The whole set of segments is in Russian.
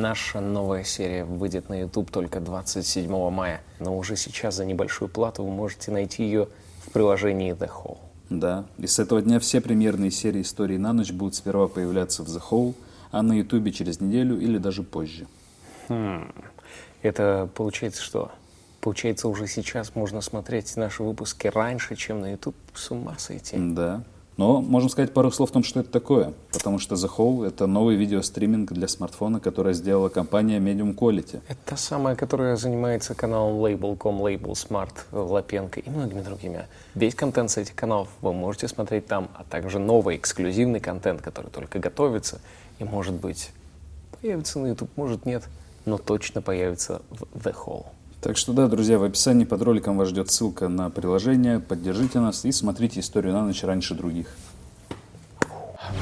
Наша новая серия выйдет на YouTube только 27 мая, но уже сейчас за небольшую плату вы можете найти ее в приложении The Hall. Да, и с этого дня все премьерные серии истории на ночь будут сперва появляться в The Hole, а на YouTube через неделю или даже позже. Хм. Это получается что? Получается, уже сейчас можно смотреть наши выпуски раньше, чем на YouTube. С ума сойти. Да. Но можем сказать пару слов о том, что это такое. Потому что The Hole — это новый видеостриминг для смартфона, который сделала компания Medium Quality. Это та самая, которая занимается каналом Label.com, Label Smart, Лапенко и многими другими. Весь контент с этих каналов вы можете смотреть там, а также новый эксклюзивный контент, который только готовится и, может быть, появится на YouTube, может нет, но точно появится в The Hole. Так что да, друзья, в описании под роликом вас ждет ссылка на приложение. Поддержите нас и смотрите историю на ночь раньше других.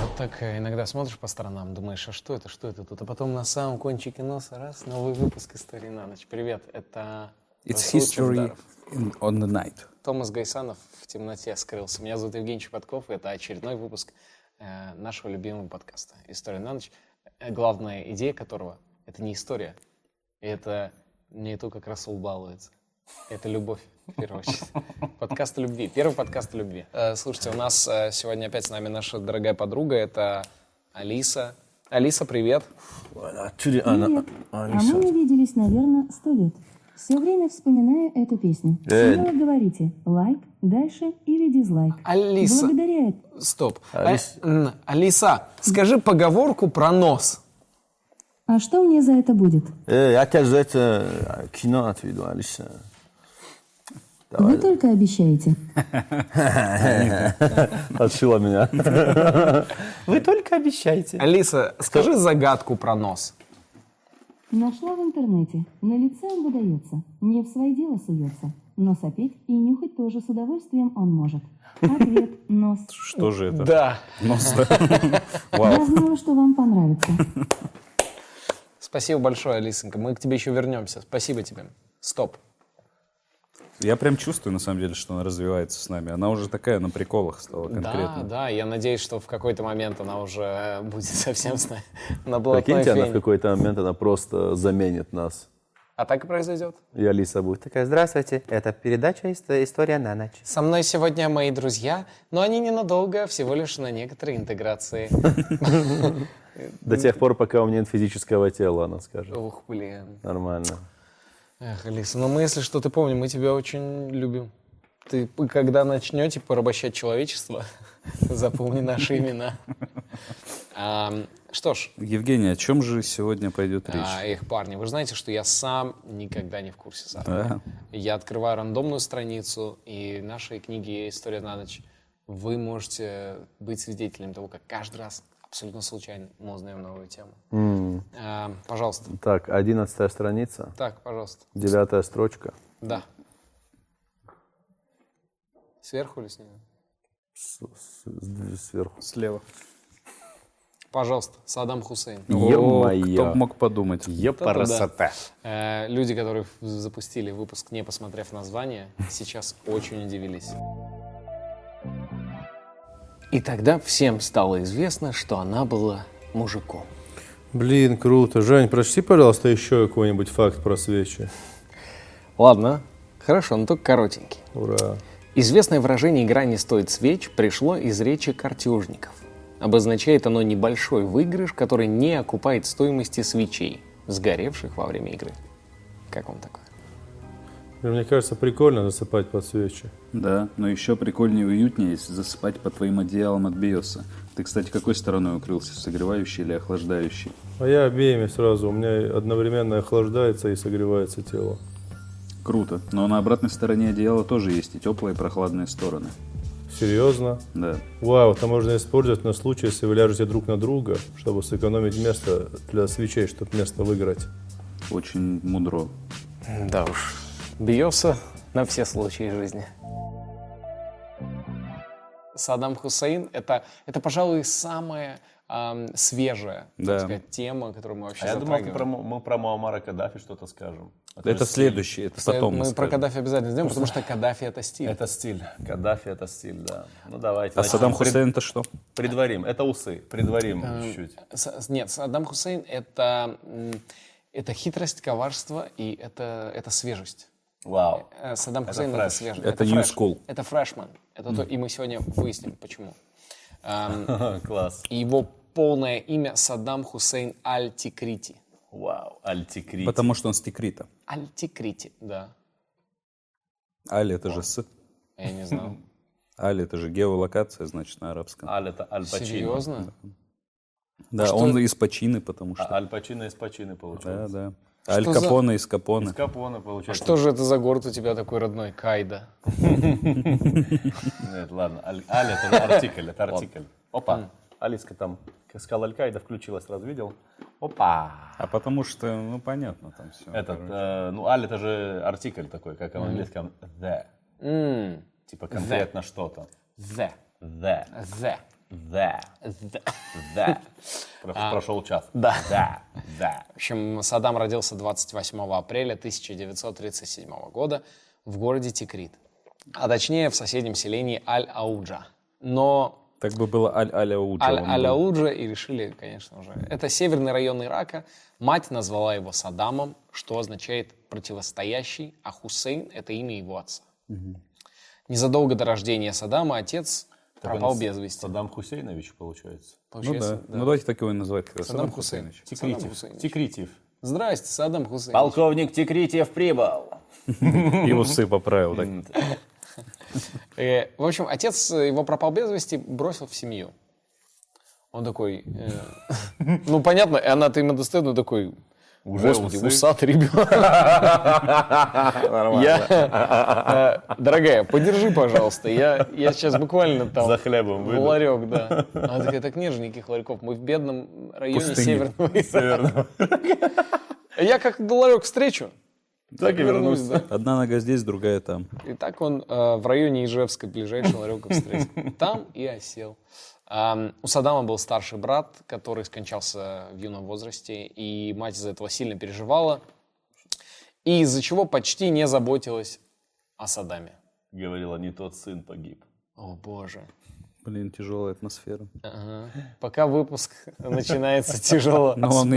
Вот так э, иногда смотришь по сторонам, думаешь, а что это, что это тут? А потом на самом кончике носа раз, новый выпуск истории на ночь. Привет, это It's Расул history in, on the night. Томас Гайсанов в темноте скрылся. Меня зовут Евгений Чепатков, и это очередной выпуск э, нашего любимого подкаста «История на ночь», э, главная идея которого — это не история, это не то, как Расул балуется. Это любовь, в первую очередь. Подкаст о любви. Первый подкаст о любви. Э, Слушайте, у нас э, сегодня опять с нами наша дорогая подруга. Это Алиса. Алиса, привет. Привет. А мы не виделись, наверное, сто лет. Все время вспоминаю эту песню. Э. Смело говорите лайк, дальше или дизлайк. Алиса. Благодаря Стоп. Алис- А, м, Алиса, скажи поговорку про нос. А что мне за это будет? Э, я тебя за это кино отведу, Алиса. Вы только обещаете. Отшила меня. Вы только обещайте. Алиса, скажи загадку про нос. Нашла в интернете. На лице он выдается. Не в свои дела суется. Но сопеть и нюхать тоже с удовольствием он может. Ответ – нос. Что же это? Да. Я знала, что вам понравится. Спасибо большое, Алисонька. Мы к тебе еще вернемся. Спасибо тебе. Стоп. Я прям чувствую, на самом деле, что она развивается с нами. Она уже такая на приколах стала конкретно. Да, да, я надеюсь, что в какой-то момент она уже будет совсем с нами на блатной Прикиньте, она в какой-то момент она просто заменит нас. А так и произойдет. И Алиса будет такая, здравствуйте, это передача «Ист- «История на ночь». Со мной сегодня мои друзья, но они ненадолго, всего лишь на некоторые интеграции. до тех пор, пока у меня нет физического тела, она скажет. Ух, блин. Нормально. Эх, Алиса, ну мы, если что, ты помни, мы тебя очень любим. Ты, когда начнете порабощать человечество, запомни наши имена. Ам, Что ж, Евгений, о чем же сегодня пойдет речь? а, эх, парни, вы же знаете, что я сам никогда не в курсе сам. Да. Я открываю рандомную страницу, и нашей книги «История на ночь» вы можете быть свидетелем того, как каждый раз абсолютно случайно мы узнаем новую тему. А, Пожалуйста. Так, одиннадцатая страница, Так, пожалуйста. девятая строчка. Да. Сверху или снизу? С- с- с- Сверху. Слева. Пожалуйста, Саддам Хусейн. О, кто мог подумать. Красота. Э, люди, которые запустили выпуск, не посмотрев название, сейчас очень удивились. И тогда всем стало известно, что она была мужиком. Блин, круто. Жень, прочти, пожалуйста, еще какой-нибудь факт про свечи. Ладно, хорошо, но только коротенький. Ура. Известное выражение «игра не стоит свеч» пришло из речи картежников. Обозначает оно небольшой выигрыш, который не окупает стоимости свечей, сгоревших во время игры. Как вам такое? Мне кажется, прикольно засыпать под свечи. Да, но еще прикольнее и уютнее, если засыпать под твоим одеялом от биоса. Ты, кстати, какой стороной укрылся, согревающий или охлаждающий? А я обеими сразу. У меня одновременно охлаждается и согревается тело. Круто. Но на обратной стороне одеяла тоже есть и теплые, и прохладные стороны. Серьезно? Да. Вау, это можно использовать на случай, если вы ляжете друг на друга, чтобы сэкономить место для свечей, чтобы место выиграть. Очень мудро. Да уж, бьется на все случаи жизни. Саддам Хусейн это, это, пожалуй, самая ам, свежая так Да. сказать, тема, которую мы вообще А я думал, ты про, мы про Муаммара Каддафи что-то скажем. Это следующий, это потом Мы про скажем. Каддафи обязательно сделаем, потому что Каддафи это стиль. Это стиль. Каддафи это стиль, да. Ну давайте. А начнем. Саддам Хусейн это что? Предварим. Это усы. Предварим чуть-чуть. С- с- Нет, Саддам Хусейн это, это хитрость, коварство и это, это свежесть. Вау. Э, Саддам Это Хусейн это фреш. свежесть. Это new фреш. school. Это фрешман. Это то, и мы сегодня выясним, почему. Эм, Класс. его полное имя Саддам Хусейн Аль-Тикрити. Вау. Альтикрит. Потому что он с Тикрита. Аль-Тикрити, да. Аль это же с. Я не знал. Аль это же геолокация, значит, на арабском. Аль это Аль Пачино. Серьезно? Да, что- он из Пачины, потому А что... Аль Пачино из Пачины Да, получается. да. Аль Что за- Капоне из Капоне. Из Капона получается. Что же это за город у тебя такой родной? Кайда. Нет, ладно. Аль, это же артикль, это артикль. Опа. Алиска там сказал Аль-Каида, включилась, сразу видел. Опа. А потому что, ну, понятно там все. Этот, э, ну, Аль это же артикль такой, как в английском the. Типа конкретно что-то. The. The. The. The. The. The. Про- Прошел час. Да. The. The. В общем, Саддам родился 28 апреля 1937 года в городе Тикрит, а точнее в соседнем селении Аль-Ауджа. Но Так бы было Аль-Аляуджа. Аль-Ауджа и решили, конечно же, это северный район Ирака. Мать назвала его Саддамом, что означает противостоящий, а Хусейн — это имя его отца. Незадолго до рождения Саддама отец пропал без вести. Саддам Хусейнович, получается. Ну Получается, да. Ну давайте так его и называть. Саддам. Хусейнович. Саддам Тикритив. Хусейнович. Тикритив. Здрасте, Саддам Хусейн. Полковник Тикритив прибыл. И усы поправил. так. Э, В общем, отец его пропал без вести, бросил в семью. Он такой, э, ну понятно, и она-то ему достает, ну такой, Уже господи, усы. усатый ребенок. Я, э, дорогая, подержи, пожалуйста, я, я сейчас буквально там За хлебом в выйду. ларек, да. Она такая, так нет же никаких ларьков, мы в бедном районе северного. Я как ларек встречу, Так и вернусь, вернусь. да. Одна нога здесь, другая там. И так он э, в районе Ижевска, ближайший ларек и встретил. Там и осел. У Саддама был старший брат, который скончался в юном возрасте, и мать из-за этого сильно переживала, и из-за чего почти не заботилась о Саддаме. Говорила, не тот сын погиб. О, боже. Блин, тяжелая атмосфера. Ага. Пока выпуск начинается тяжело. Но он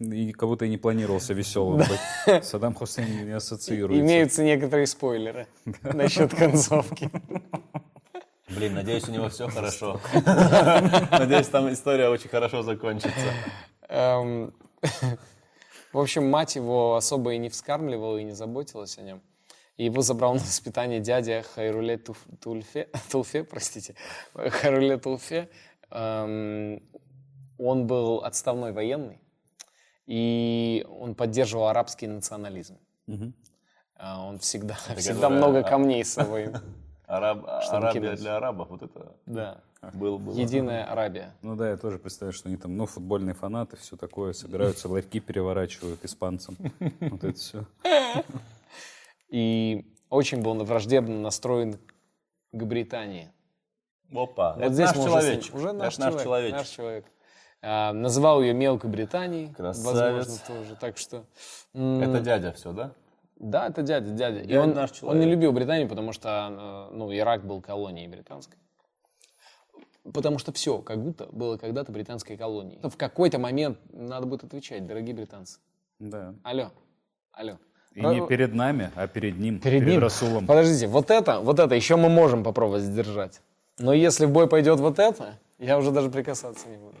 и как будто и не планировался веселым быть. Саддам Хусейн не ассоциируется. Имеются некоторые спойлеры насчет концовки. Блин, надеюсь, у него все хорошо. Надеюсь, там история очень хорошо закончится. Эм, В общем, мать его особо и не вскармливала, и не заботилась о нем. И его забрал на воспитание дядя Хайруле Тульфе, Тулфе, простите, Хайруле Тулфе. Эм, Он был отставной военный, и он поддерживал арабский национализм. А Он всегда, всегда много а- камней с собой. Араб, Арабия для арабов, вот это Да. был, был. Единая Арабия. Ну да, я тоже представляю, что они там, ну, футбольные фанаты, все такое, собираются, ларьки переворачивают испанцам. Вот это все. И очень был враждебно настроен к Британии. Опа, Вот это здесь наш уже человечек. Уже Это наш, наш человек. человечек. Наш человек. А, называл ее мелкой Британией. Красавец. Возможно, тоже. Так что... м, Это дядя все, да? Да, это дядя, дядя. И он, наш он человек. не любил Британию, потому что э, ну, Ирак был колонией британской. Потому что все, как будто было когда-то британской колонией. В какой-то момент надо будет отвечать, дорогие британцы. Да. Алло, алло. И не перед нами, а перед ним, Перед ним. Расулом. Подождите, вот это, вот это еще мы можем попробовать сдержать. Но если в бой пойдет вот это, я уже даже прикасаться не буду.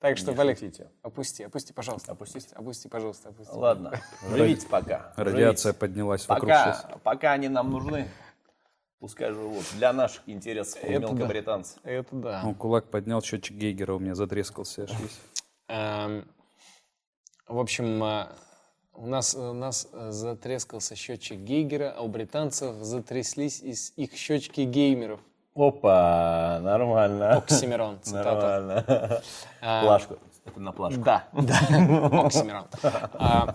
Так что, Валик, опусти, опусти, пожалуйста. Опусти, опусти, пожалуйста, опусти. Ладно, живите пока. Радиация поднялась вокруг Пока, они нам нужны, пускай живут. Для наших интересов, Это мелкобританцев. Это да. Ну, кулак поднял, счетчик Гейгера у меня затрескался аж весь. Эм, в общем, э, у нас, у нас э, затрескался счетчик Гейгера, а у британцев затряслись из их счетчики геймеров. Опа, нормально. Оксимирон, цитата. Нормально. А, Плашку. Это на плашку. Да, да, Оксимирон. А,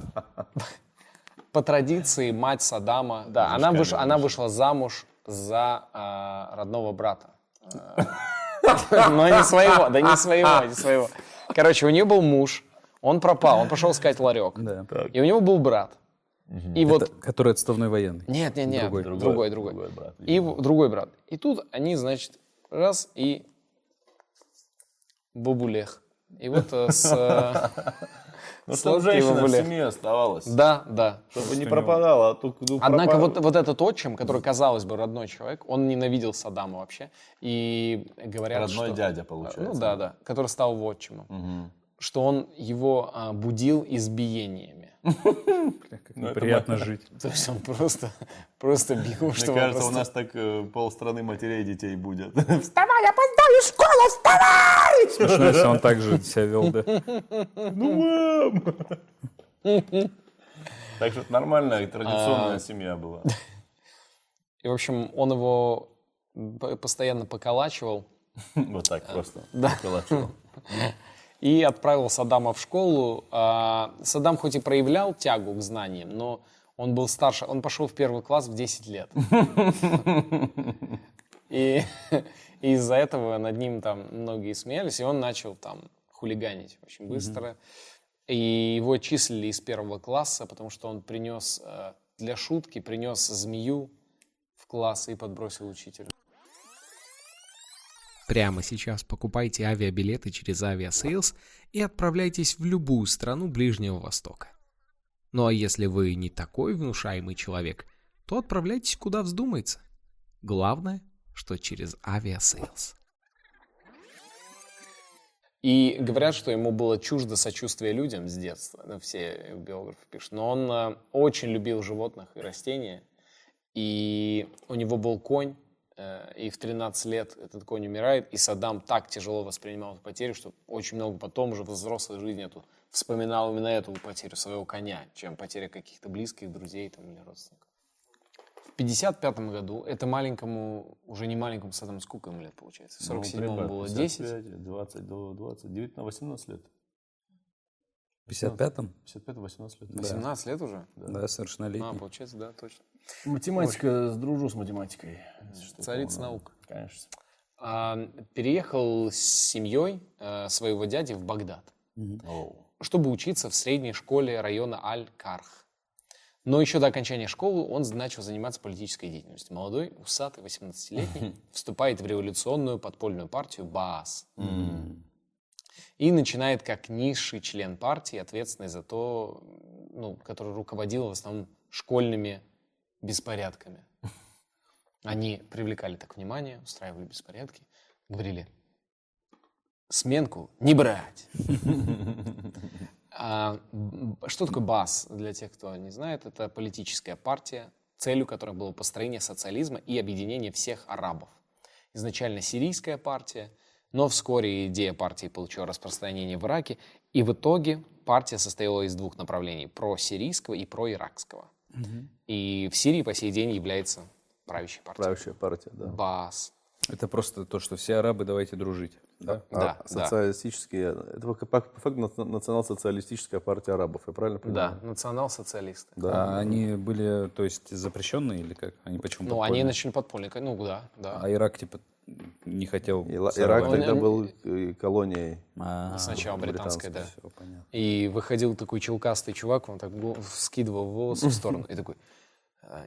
По традиции мать Саддама, да, она вышла, она вышла замуж за а, родного брата. А, Но не своего, да не своего, не своего. Короче, у нее был муж, он пропал, он пошел искать ларек. Да. И у него был брат. И вот Который отставной военный. нет, нет, нет, Другой. другой, другой, другой брат, И в- другой брат. И тут они, значит, раз и бабулех. И вот э, с... э, Ну, чтобы женщина в семье оставалась. Да, да. Чтобы не пропадала, а то ну, Однако вот, вот этот отчим, который, казалось бы, родной человек, он ненавидел Саддама вообще. И говорят, Родной что- дядя, получается. Ну да, да, который стал его отчимом. Что он его а, будил избиениями. Как Ну, это приятно жить. То есть он просто, просто бил, Мне кажется, просто- у нас так э, полстраны матерей и детей будет. Смешно, если он так же себя вел, да. Так что это нормальная и А. традиционная семья была. И, в общем, он его постоянно поколачивал Вот так просто. Да. Калашов. И отправил Саддама в школу. А, Саддам хоть и проявлял тягу к знаниям, но он был старше. Он пошел в первый класс в 10 лет. И и из-за этого над ним там многие смеялись, и он начал там хулиганить очень быстро. И его числили из первого класса, потому что он принес э, для шутки, принес змею в класс и подбросил учителю. Прямо сейчас покупайте авиабилеты через Aviasales и отправляйтесь в любую страну Ближнего Востока. Ну а если вы не такой внушаемый человек, то отправляйтесь куда вздумается. Главное, что через Aviasales. И говорят, что ему было чуждо сочувствие людям с детства. Все биографы пишут. Но он э, очень любил животных и растения. И у него был конь. Э, и в 13 лет этот конь умирает. И Саддам так тяжело воспринимал эту потерю, что очень много потом уже в взрослой жизни эту, вспоминал именно эту потерю своего коня, чем потеря каких-то близких, друзей там, или родственников. В 55 году, это маленькому, уже не маленькому Саддаму, сколько ему лет получается? В 47 Ну, было 10. 55, 20 до 20, 19, 18 лет. В 55-м? 55-18 лет. 18 лет уже? Да, А, совершеннолетний. получается, да, точно. Математика, дружу с математикой. Царица наук. Конечно. А, переехал с семьей э, своего дяди в Багдад, Оу. чтобы учиться в средней школе района Аль-Карх. Но еще до окончания школы он начал заниматься политической деятельностью. Молодой, усатый, 18-летний, вступает в революционную подпольную партию БААС. И начинает как низший член партии, ответственный за то, ну, который руководил в основном школьными беспорядками. Они привлекали так внимание, устраивали беспорядки, говорили, сменку не брать. А, Что такое БАС? Для тех, кто не знает, это политическая партия, целью которой было построение социализма и объединение всех арабов. Изначально сирийская партия, но вскоре идея партии получила распространение в Ираке, и в итоге партия состояла из двух направлений – про-сирийского и И в Сирии по сей день является правящей партией. Правящая партия, да. БАС. Это просто то, что все арабы, давайте дружить. Да? А Да, да. социалистические, это по, по- факту наци- национал-социалистическая партия арабов, я правильно понимаю? Да, национал-социалисты. А они были, то есть, запрещенные или как? Они почему Ну, они подпольные? начали подпольные. Ну, да, да. А Ирак, типа, не хотел... Ирак тогда был э, колонией. А, Сначала британская, да. Все, понятно. И выходил такой челкастый чувак, он так скидывал волосы в сторону и такой,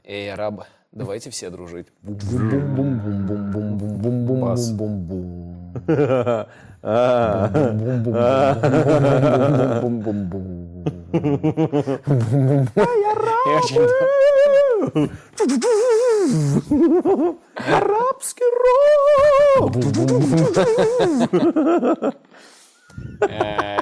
эй, арабы, давайте все дружить. Арабский рок! Э,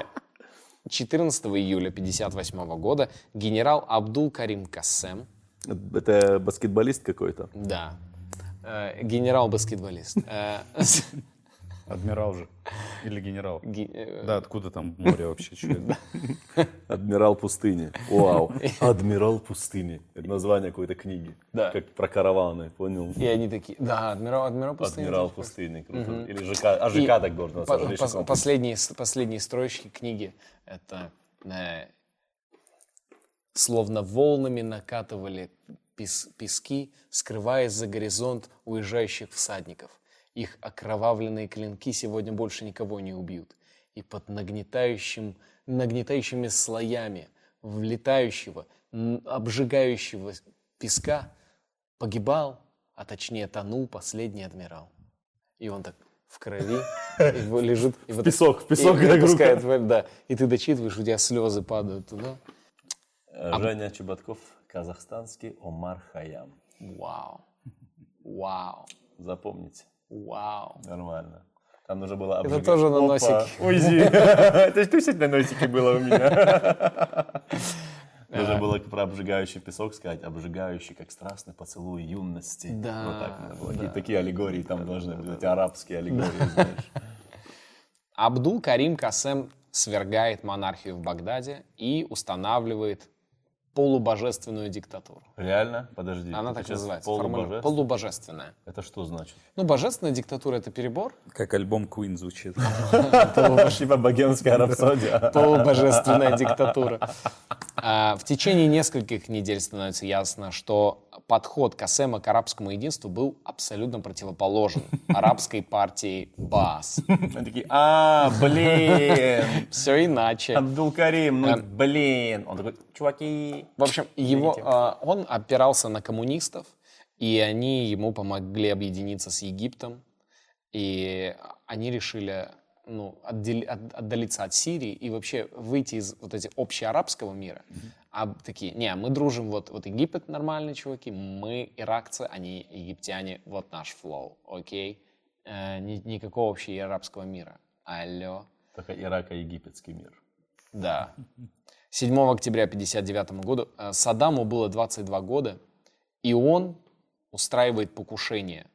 14 июля 1958 года генерал Абдул Карим Кассем, Это баскетболист какой-то. да, э, генерал-баскетболист, э, Адмирал же. Или генерал. ге- э, Да, откуда там море вообще? Адмирал пустыни. Вау. Адмирал пустыни. Это название какой-то книги. Да. Как про караваны, понял? И они такие, да, адмирал, адмирал пустыни. Адмирал пустыни. Круто. Или ЖК. А ЖК так по- называться. последние, последние строчки книги это э, словно волнами накатывали пес- пески, скрываясь за горизонт уезжающих всадников. Их окровавленные клинки сегодня больше никого не убьют. И под нагнетающим, нагнетающими слоями влетающего обжигающего песка погибал, а точнее тонул последний адмирал. И он так в крови и в- лежит. И вот так- песок, в песок, и- и как рука. опускает в- да. И ты дочитываешь, у тебя слезы падают туда. Э, Женя Чеботков, казахстанский Омар Хаям. Вау. Вау. Запомните. Вау. Нормально. Там нужно было Это обжигать. тоже на Опа. носике. Ой, зи. Это ж точно на носике было у меня. Нужно было про обжигающий песок сказать, обжигающий, как страстный поцелуй юности. Да, Вот так надо было. Какие-то такие аллегории там должны быть, эти арабские аллегории, знаешь. Абдул Карим Касем свергает монархию в Багдаде и устанавливает полубожественную диктатуру. Реально? Подожди. Она так называется. формально. полубожественный? Полубожественная. Это что значит? Ну, божественная диктатура — это перебор. Как альбом Queen звучит. Типа богемская рапсодия. Полубожественная диктатура. А, В течение нескольких недель становится ясно, что подход Касема к арабскому единству был абсолютно противоположен арабской партии БАС. Они такие, а, блин, Все иначе. Абдул-Карим, Эм. ну, блин. Он такой, чуваки. В общем, его, а, он опирался на коммунистов, и они ему помогли объединиться с Египтом, и они решили ну, отдел- от- отдалиться от Сирии и вообще выйти из вот эти общеарабского мира. А такие, не, мы дружим, вот, вот Египет нормальные чуваки, мы иракцы, они египтяне, вот наш флоу, окей? Э, ни- никакого вообще арабского мира. Алло. Только Ирако-египетский мир. Да. 7 октября 1959 года э, Саддаму было 22 года, и он устраивает покушение.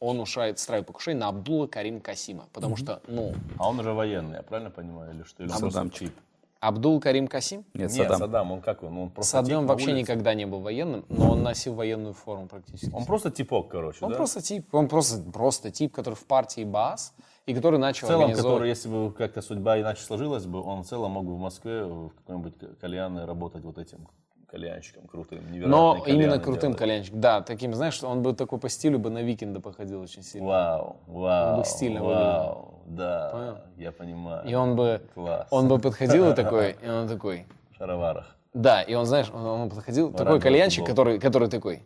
Он ушает- устраивает покушение на Абдула Карим Касима, потому что, ну, А он уже военный, я правильно понимаю? Или что? Или просто Саддамчик. тип? Абдул Карим Касим, Нет, Нет, Саддам. Саддам, он как он? Он просто тип Саддам на вообще улице? никогда не был военным, но он носил военную форму практически. Он просто типок, короче, Он да? просто тип, он просто, просто тип, который в партии БАС, и который начал В целом, организовывать- который, если бы как-то судьба иначе сложилась бы, он в целом мог бы в Москве в какой-нибудь кальянной работать вот этим кальянщиком крутым, невероятные Но именно крутым делать. кальянчиком. Да, таким, знаешь, он бы такой по стилю бы на Викинда походил очень сильно. Вау, вау, бы стильно вау, да, Понял? я понимаю. И он бы, Класс. он бы подходил и такой, и он такой, В шароварах. да, и он, знаешь, он, он подходил, такой кальянщик, который, который такой,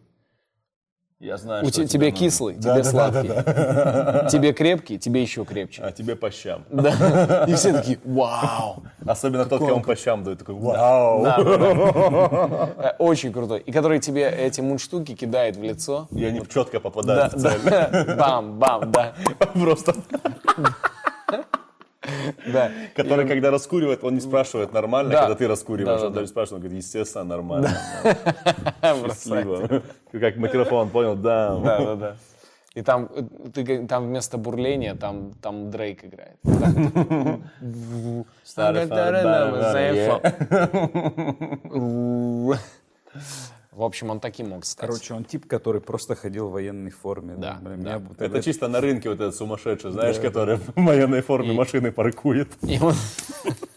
Я знаю, у что те- тебе нужно. кислый, Да, тебе да, да, сладкий, да, да. тебе крепкий, тебе еще крепче. А тебе по щам. Да. И все такие, вау, Особенно тот, кому по щам дают, такой, вау. Да, да, да. Э, очень крутой. И который тебе эти мундштуки кидает в лицо. И они четко Да, попадают в цель. да. Бам, бам, да. Просто. да. Который, когда раскуривает, он не спрашивает, нормально, Да. когда ты раскуриваешь. Он да, даже спрашивает, он говорит, естественно, нормально. Счастливо. Как микрофон, понял? Да. Да, да, да. И там, э, ты, там вместо бурления там, там Дрейк играет. Старый В общем, он таким мог стать. Короче, он тип, который просто ходил в военной форме. Да, Блин, да. меня Это бы- чисто на рынке вот этот сумасшедший, знаешь, который в военной форме машины паркует. И он,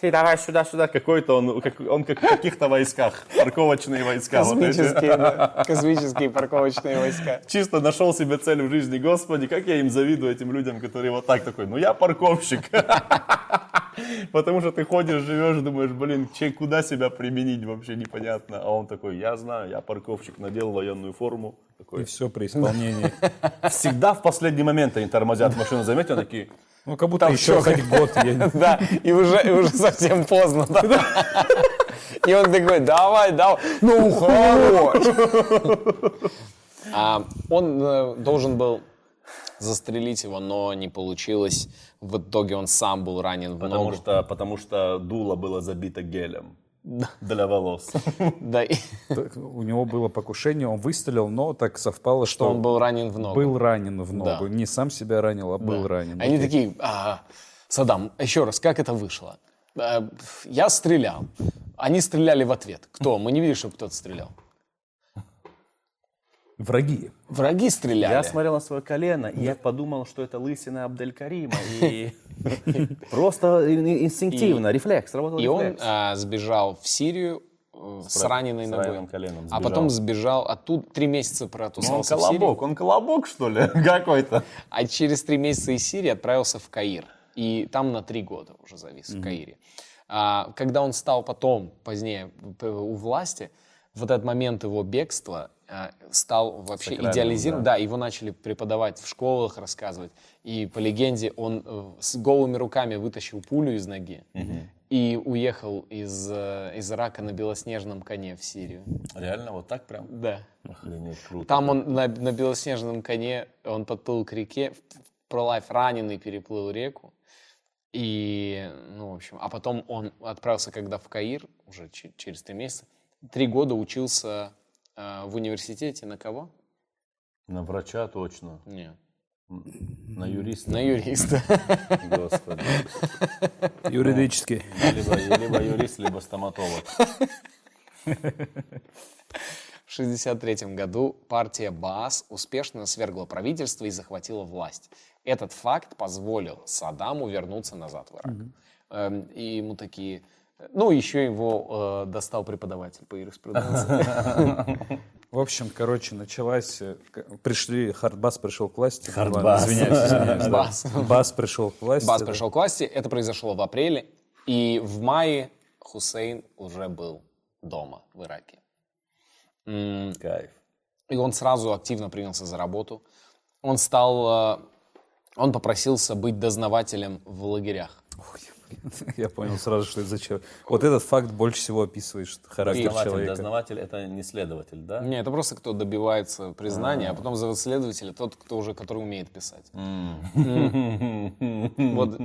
Ты давай сюда, сюда. Какой-то он, как, он как в каких-то войсках, парковочные войска. вот космические, да, космические парковочные войска. Чисто нашел себе цель в жизни, Господи, как я им завидую, этим людям, которые вот так такой, ну я парковщик. Потому что ты ходишь, живешь, думаешь, блин, че, куда себя применить, вообще непонятно. А он такой, я знаю, я парковщик, надел военную форму. И Такой, все при исполнении. всегда в последний момент они тормозят машину, заметил, такие, Ну, как будто еще хоть год едет. Да, и уже, и уже совсем поздно. да. И он такой, давай, давай, ну хорош. А, он э, должен был застрелить его, но не получилось. В итоге он сам был ранен в потому ногу. что, потому что дуло было забито гелем для волос. Да, У него было покушение, он выстрелил, но так совпало, что что он был ранен в ногу. был ранен в Да. ногу. Не сам себя ранил, а был ранен. Они Окей. такие, «А, Саддам, еще раз, как это вышло? «Э, Я стрелял. Они стреляли в ответ. Кто? Мы не видели, чтобы кто-то стрелял. Враги. Враги стреляли. Я смотрел на свое колено, и я подумал, что это лысина Абделькарима. И просто инстинктивно, рефлекс, работал И он а, сбежал в Сирию э, с, раненой ногой. коленом а потом сбежал оттуда, три месяца он протусался Сирии. колобок, он колобок, что ли, какой-то. А через три месяца из Сирии отправился в Каир. И там на три года уже завис в Каире. А, когда он стал потом, позднее, у власти, вот этот момент его бегства а, стал вообще идеализирован. да. Да, его начали преподавать в школах, рассказывать. И по легенде он э, с голыми руками вытащил пулю из ноги и уехал из, э, из Ирака на белоснежном коне в Сирию. Реально вот так прям? Да. Охренеть, круто. Там он на, на белоснежном коне, он подплыл к реке, пролайф раненый переплыл реку. И, ну, в общем, а потом он отправился, когда в Каир, уже че- через три месяца, три года учился э, в университете на кого? На врача точно. Нет. На юриста. На юриста. Господи. Юридически. Либо, либо юрист, либо стоматолог. В 1963 году партия Баас успешно свергла правительство и захватила власть. Этот факт позволил Саддаму вернуться назад в Ирак. Эм, И ему такие... Ну, еще его э, достал преподаватель по юриспруденции. В общем, короче, началась... э, Пришли... Хардбас пришел к власти. Хардбас. Извиняюсь, извиняюсь. Бас. Бас пришел к власти. Бас пришел к власти, это произошло в апреле, и в мае Хусейн уже был дома в Ираке. Кайф. И он сразу активно принялся за работу. Он стал... э, Он попросился быть дознавателем в лагерях. Я понял сразу, что это за человек. Вот этот факт больше всего описывает характер Дознаватель, человека. дознаватель это не следователь, да? Не, это просто кто добивается признания, а потом зовут следователя тот, кто уже, который умеет писать. Вот.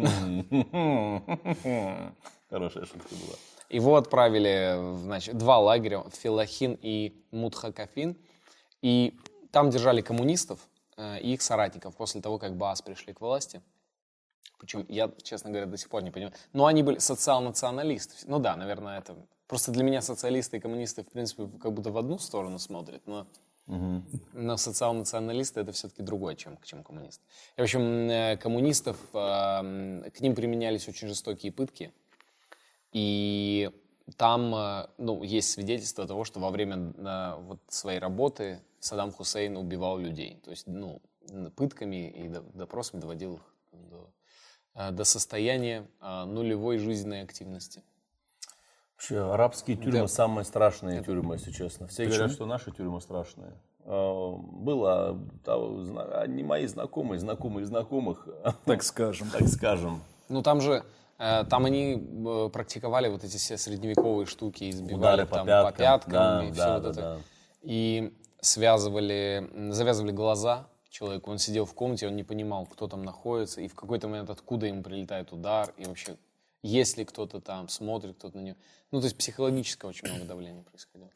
Хорошая шутка была. Его отправили в, значит, два лагеря, Филахин и Мудхакафин. И там держали коммунистов э, и их соратников после того, как Баас пришли к власти. Причем я, честно говоря, до сих пор не понимаю. Но они были социал-националисты. Ну да, наверное, это... Просто для меня социалисты и коммунисты, в принципе, как будто в одну сторону смотрят, но... Но социал-националисты это все-таки другое, чем, чем коммунисты. И, в общем, э, коммунистов, к ним применялись очень жестокие пытки. И там э, ну, есть свидетельство того, что во время э, вот своей работы Саддам Хусейн убивал людей. То есть ну, пытками и до- допросами доводил их до, до состояния э, нулевой жизненной активности. Вообще, арабские тюрьмы Да. самые страшные тюрьмы, если честно. Все говорят, что наши тюрьмы страшные. А, Было, не мои знакомые, знакомые знакомых, Так скажем. так скажем. Ну там же, э, там они э, практиковали вот эти все средневековые штуки, избивали Удары по там пяткам. по пяткам Да, и все да, вот да, это. да. И связывали, завязывали глаза человеку. Он сидел в комнате, он не понимал, кто там находится, и в какой-то момент откуда ему прилетает удар, и вообще, есть ли кто-то там, смотрит кто-то на него. Ну, то есть психологическое очень много давления происходило.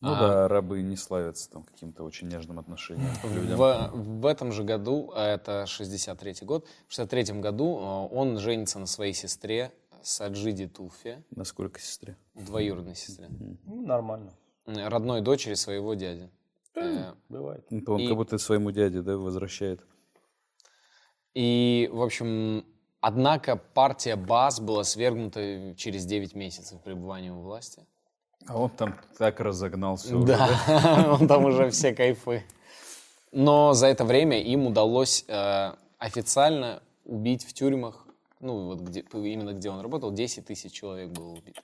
Ну да, рабы не славятся там каким-то очень нежным отношением к людям. В, в этом же году, а это 63 год, в 63 году э, он женится на своей сестре Саджиди Туфе, Насколько сестре? двоюродной сестре, Ну, нормально. родной дочери своего дяди. Э, Бывает. Ну, Он И- как будто своему дяде, да, возвращает. И, в общем, однако партия БАС была свергнута через 9 месяцев пребывания у власти. А он там так разогнал все. Да, он там уже все кайфы. Но за это время им удалось э, официально убить в тюрьмах, ну вот где, именно где он работал, 10 тысяч человек было убито.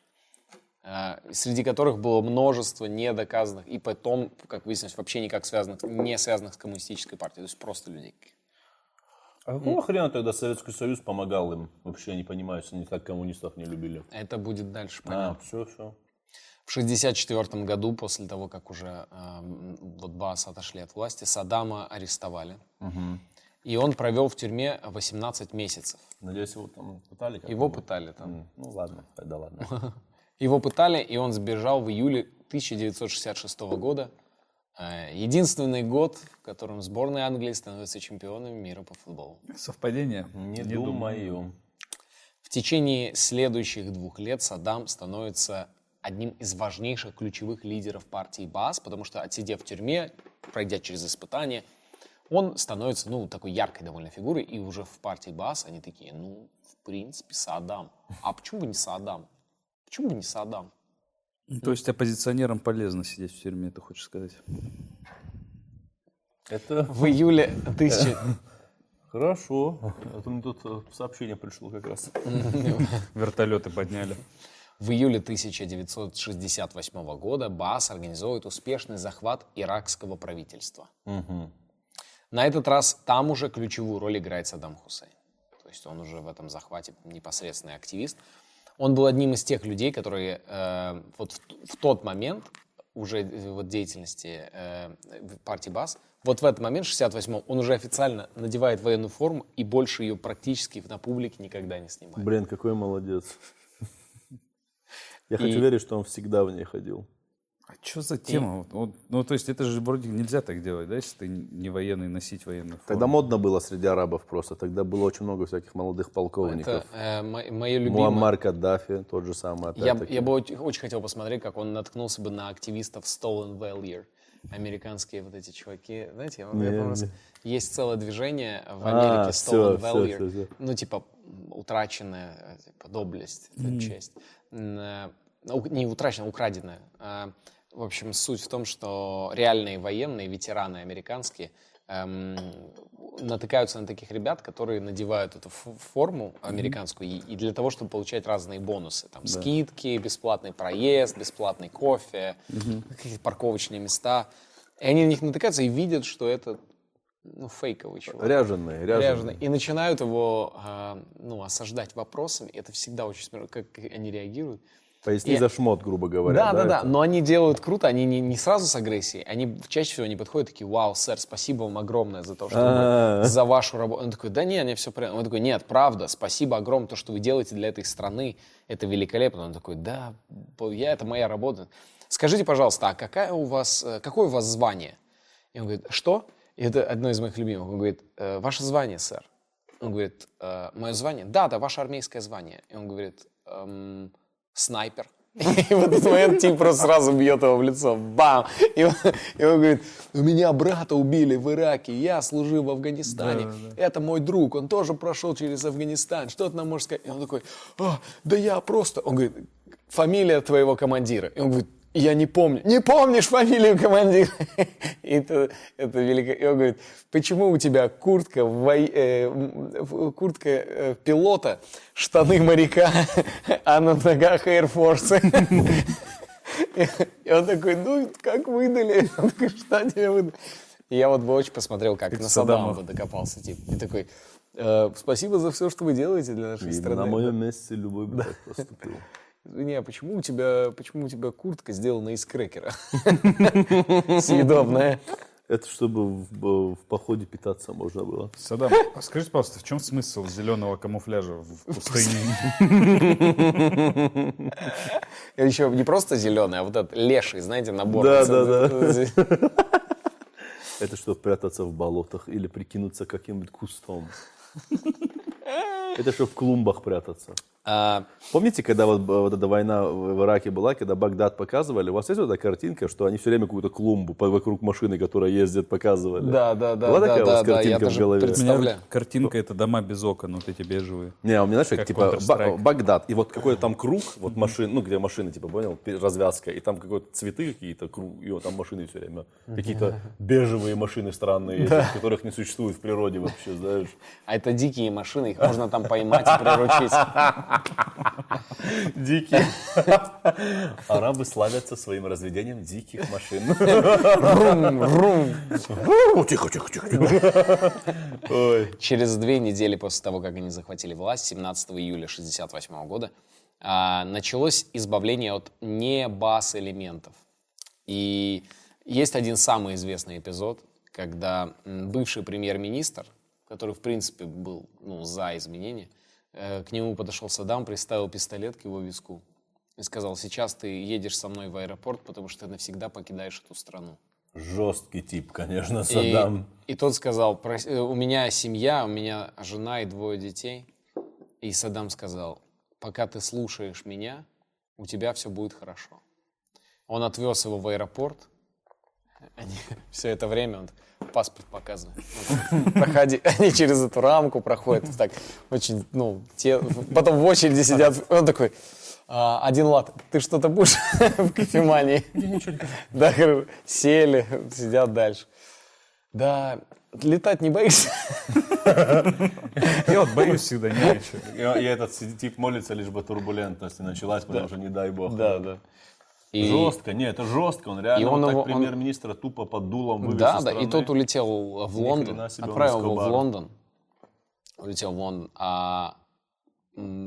Э, среди которых было множество недоказанных и потом, как выяснилось, вообще никак связанных, не связанных с коммунистической партией, то есть просто людей. А какого хрена тогда Советский Союз помогал им? Вообще не понимаю, если они так коммунистов не любили. Это будет дальше понятно. А, все, все. В 1964 году, после того, как уже э, вот Баас отошли от власти, Саддама арестовали. И он провел в тюрьме 18 месяцев. Надеюсь, его там пытали? Его пытали там. М, Ну ладно, тогда ладно. Его пытали, и он сбежал в июле 1966 года. Э, Единственный год, в котором сборная Англии становится чемпионами мира по футболу. Совпадение? Не думаю. В течение следующих двух лет Саддам становится одним из важнейших ключевых лидеров партии БАС, потому что, отсидев в тюрьме, пройдя через испытания, он становится, ну, такой яркой довольно фигурой, и уже в партии БАС они такие, ну, в принципе, Саддам. А почему бы не Саддам? Почему бы не Саддам? То есть оппозиционерам полезно сидеть в тюрьме, ты хочешь сказать? Это В июле, тысячи- Хорошо. Это мне тут э, сообщение пришло как раз. Вертолеты подняли. В июле 1968 года Баас организует успешный захват иракского правительства. На этот раз там уже ключевую роль играет Саддам Хусейн. То есть он уже в этом захвате непосредственный активист. Он был одним из тех людей, которые э, вот в, в тот момент уже э, вот деятельности э, партии БАС, вот в этот момент, 68-м, он уже официально надевает военную форму и больше ее практически на публике никогда не снимает. Блин, какой молодец. Я хочу верить, что он всегда в ней ходил. А что за тема? Вот, вот, ну, то есть это же вроде нельзя так делать, да, если ты не военный, носить военную форму. Тогда модно было среди арабов просто. Тогда было очень много всяких молодых полковников. Это э, мо- мое любимое. Муаммар Каддафи, тот же самый. Я, я бы очень, хотел посмотреть, как он наткнулся бы на активистов Stolen Value. Американские вот эти чуваки. Знаете, я, я Не, помню, не. есть целое движение в А, Америке всё, Stolen всё, Value. всё, всё. Ну, типа, утраченная типа, доблесть, это честь. Э, Не утраченная, украденная. В общем, суть в том, что реальные военные, ветераны американские, эм, натыкаются на таких ребят, которые надевают эту форму американскую и, и для того, чтобы получать разные бонусы. Там скидки, бесплатный проезд, бесплатный кофе, какие-то парковочные места. И они на них натыкаются и видят, что это ну, фейковый чувак. Ряженый, ряженый. Ряженый. И начинают его а, ну, осаждать вопросами. Это всегда очень смешно, как они реагируют. Поясни Я- за шмот, грубо говоря. Да, да, да. это? Но они делают круто, они не, не сразу с агрессией. Они чаще всего они подходят такие, вау, сэр, спасибо вам огромное за то, что А-а-а. вы, за вашу работу. Он такой, да не, не все правильно. Он такой, нет, правда, спасибо огромное, то, что вы делаете для этой страны, это великолепно. Он такой, да, я, это моя работа. Скажите, пожалуйста, а какая у вас, э, какое у вас звание? И он говорит, что? И это одно из моих любимых. Он говорит, «Э, ваше звание, сэр. Он говорит, «Э, мое звание? Да, да, ваше армейское звание. И он говорит, «Эм, снайпер. И в этот момент тип просто сразу бьет его в лицо. Бам! И он, и он говорит, у меня брата убили в Ираке, я служил в Афганистане. Это мой друг, он тоже прошел через Афганистан. Что ты нам можешь сказать? И он такой, «А, да я просто... Он говорит, фамилия твоего командира. И он говорит, я не помню. Не помнишь фамилию командира? И это, это велико. И он говорит, почему у тебя куртка, вой- э, куртка э, пилота, штаны моряка, а на ногах Air Force? И он такой, ну, как выдали? Он такой, что тебе выдали? И я вот бы очень посмотрел, как на Саддама. Бы докопался. Тип. И такой, «Э, спасибо за все, что вы делаете для нашей И страны. на моем месте любой бы так поступил. Извини, а почему у тебя, почему у тебя куртка сделана из крекера? Съедобная. Это чтобы в, в походе питаться можно было. Саддам, а скажите, пожалуйста, в чем смысл зеленого камуфляжа в пустыне? Еще не просто зеленый, а вот этот леший, знаете, набор. Да, да, да. да. Это чтобы прятаться в болотах или прикинуться каким-нибудь кустом. Это чтобы в клумбах прятаться. А, Помните, когда вот, б- вот эта война в в Ираке была, когда Багдад показывали, у вас есть вот эта картинка, что они все время какую-то клумбу вокруг машины, которая ездит, показывали? Да, да, да, Была да, такая у да, вас да, я картинка в даже голове? У меня представляю. картинка это дома без окон, вот эти бежевые. Не, у меня, знаешь, как, Как типа Ба-. Багдад, и вот какой-то там круг, вот машин, ну, где машины, типа, понял, развязка, и там какой-то цветы какие-то, круг, и вот там машины все время, какие-то бежевые машины странные, эти, которых не существует в природе вообще, знаешь. А это дикие машины, их можно там поймать и приручить. Дикие. Арабы славятся своим разведением диких машин. Тихо, тихо, тихо, тихо. Ой. Через две недели после того, как они захватили власть, 17 июля 1968 года, а, началось избавление от небас-элементов. И есть один самый известный эпизод, когда бывший премьер-министр, который, в принципе, был ну, за изменения, к нему подошел Саддам, приставил пистолет к его виску и сказал, сейчас ты едешь со мной в аэропорт, потому что ты навсегда покидаешь эту страну. Жесткий тип, конечно, И, Саддам. и тот сказал, «Прос- э, у меня семья, у меня жена и двое детей. И Саддам сказал, пока ты слушаешь меня, у тебя все будет хорошо. Он отвез его в аэропорт. Они, все это время он паспорт показывает. Он такой, Проходи. Они через эту рамку проходят. Так, очень, ну, те, потом в очереди сидят. Он такой, «А, один лат, ты что-то будешь в кофемании? Да, сели, сидят дальше. Да, летать не боишься? Я вот боюсь всегда. И, и этот тип молится, лишь бы турбулентность не началась, потому что не дай бог. Да, да. И, Жестко, нет, это жестко. Он реально И он вот его- так он- премьер-министра тупо под дулом вывез да, да, и тот улетел в Лондон, себе, он отправил его в. Лондон, улетел в Лондон, а